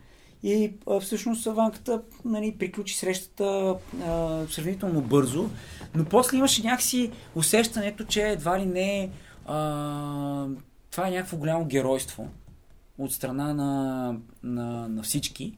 И а, всъщност ванката нали, приключи срещата а, сравнително бързо, но после имаше някакси усещането, че едва ли не а, това е някакво голямо геройство от страна на, на, на всички.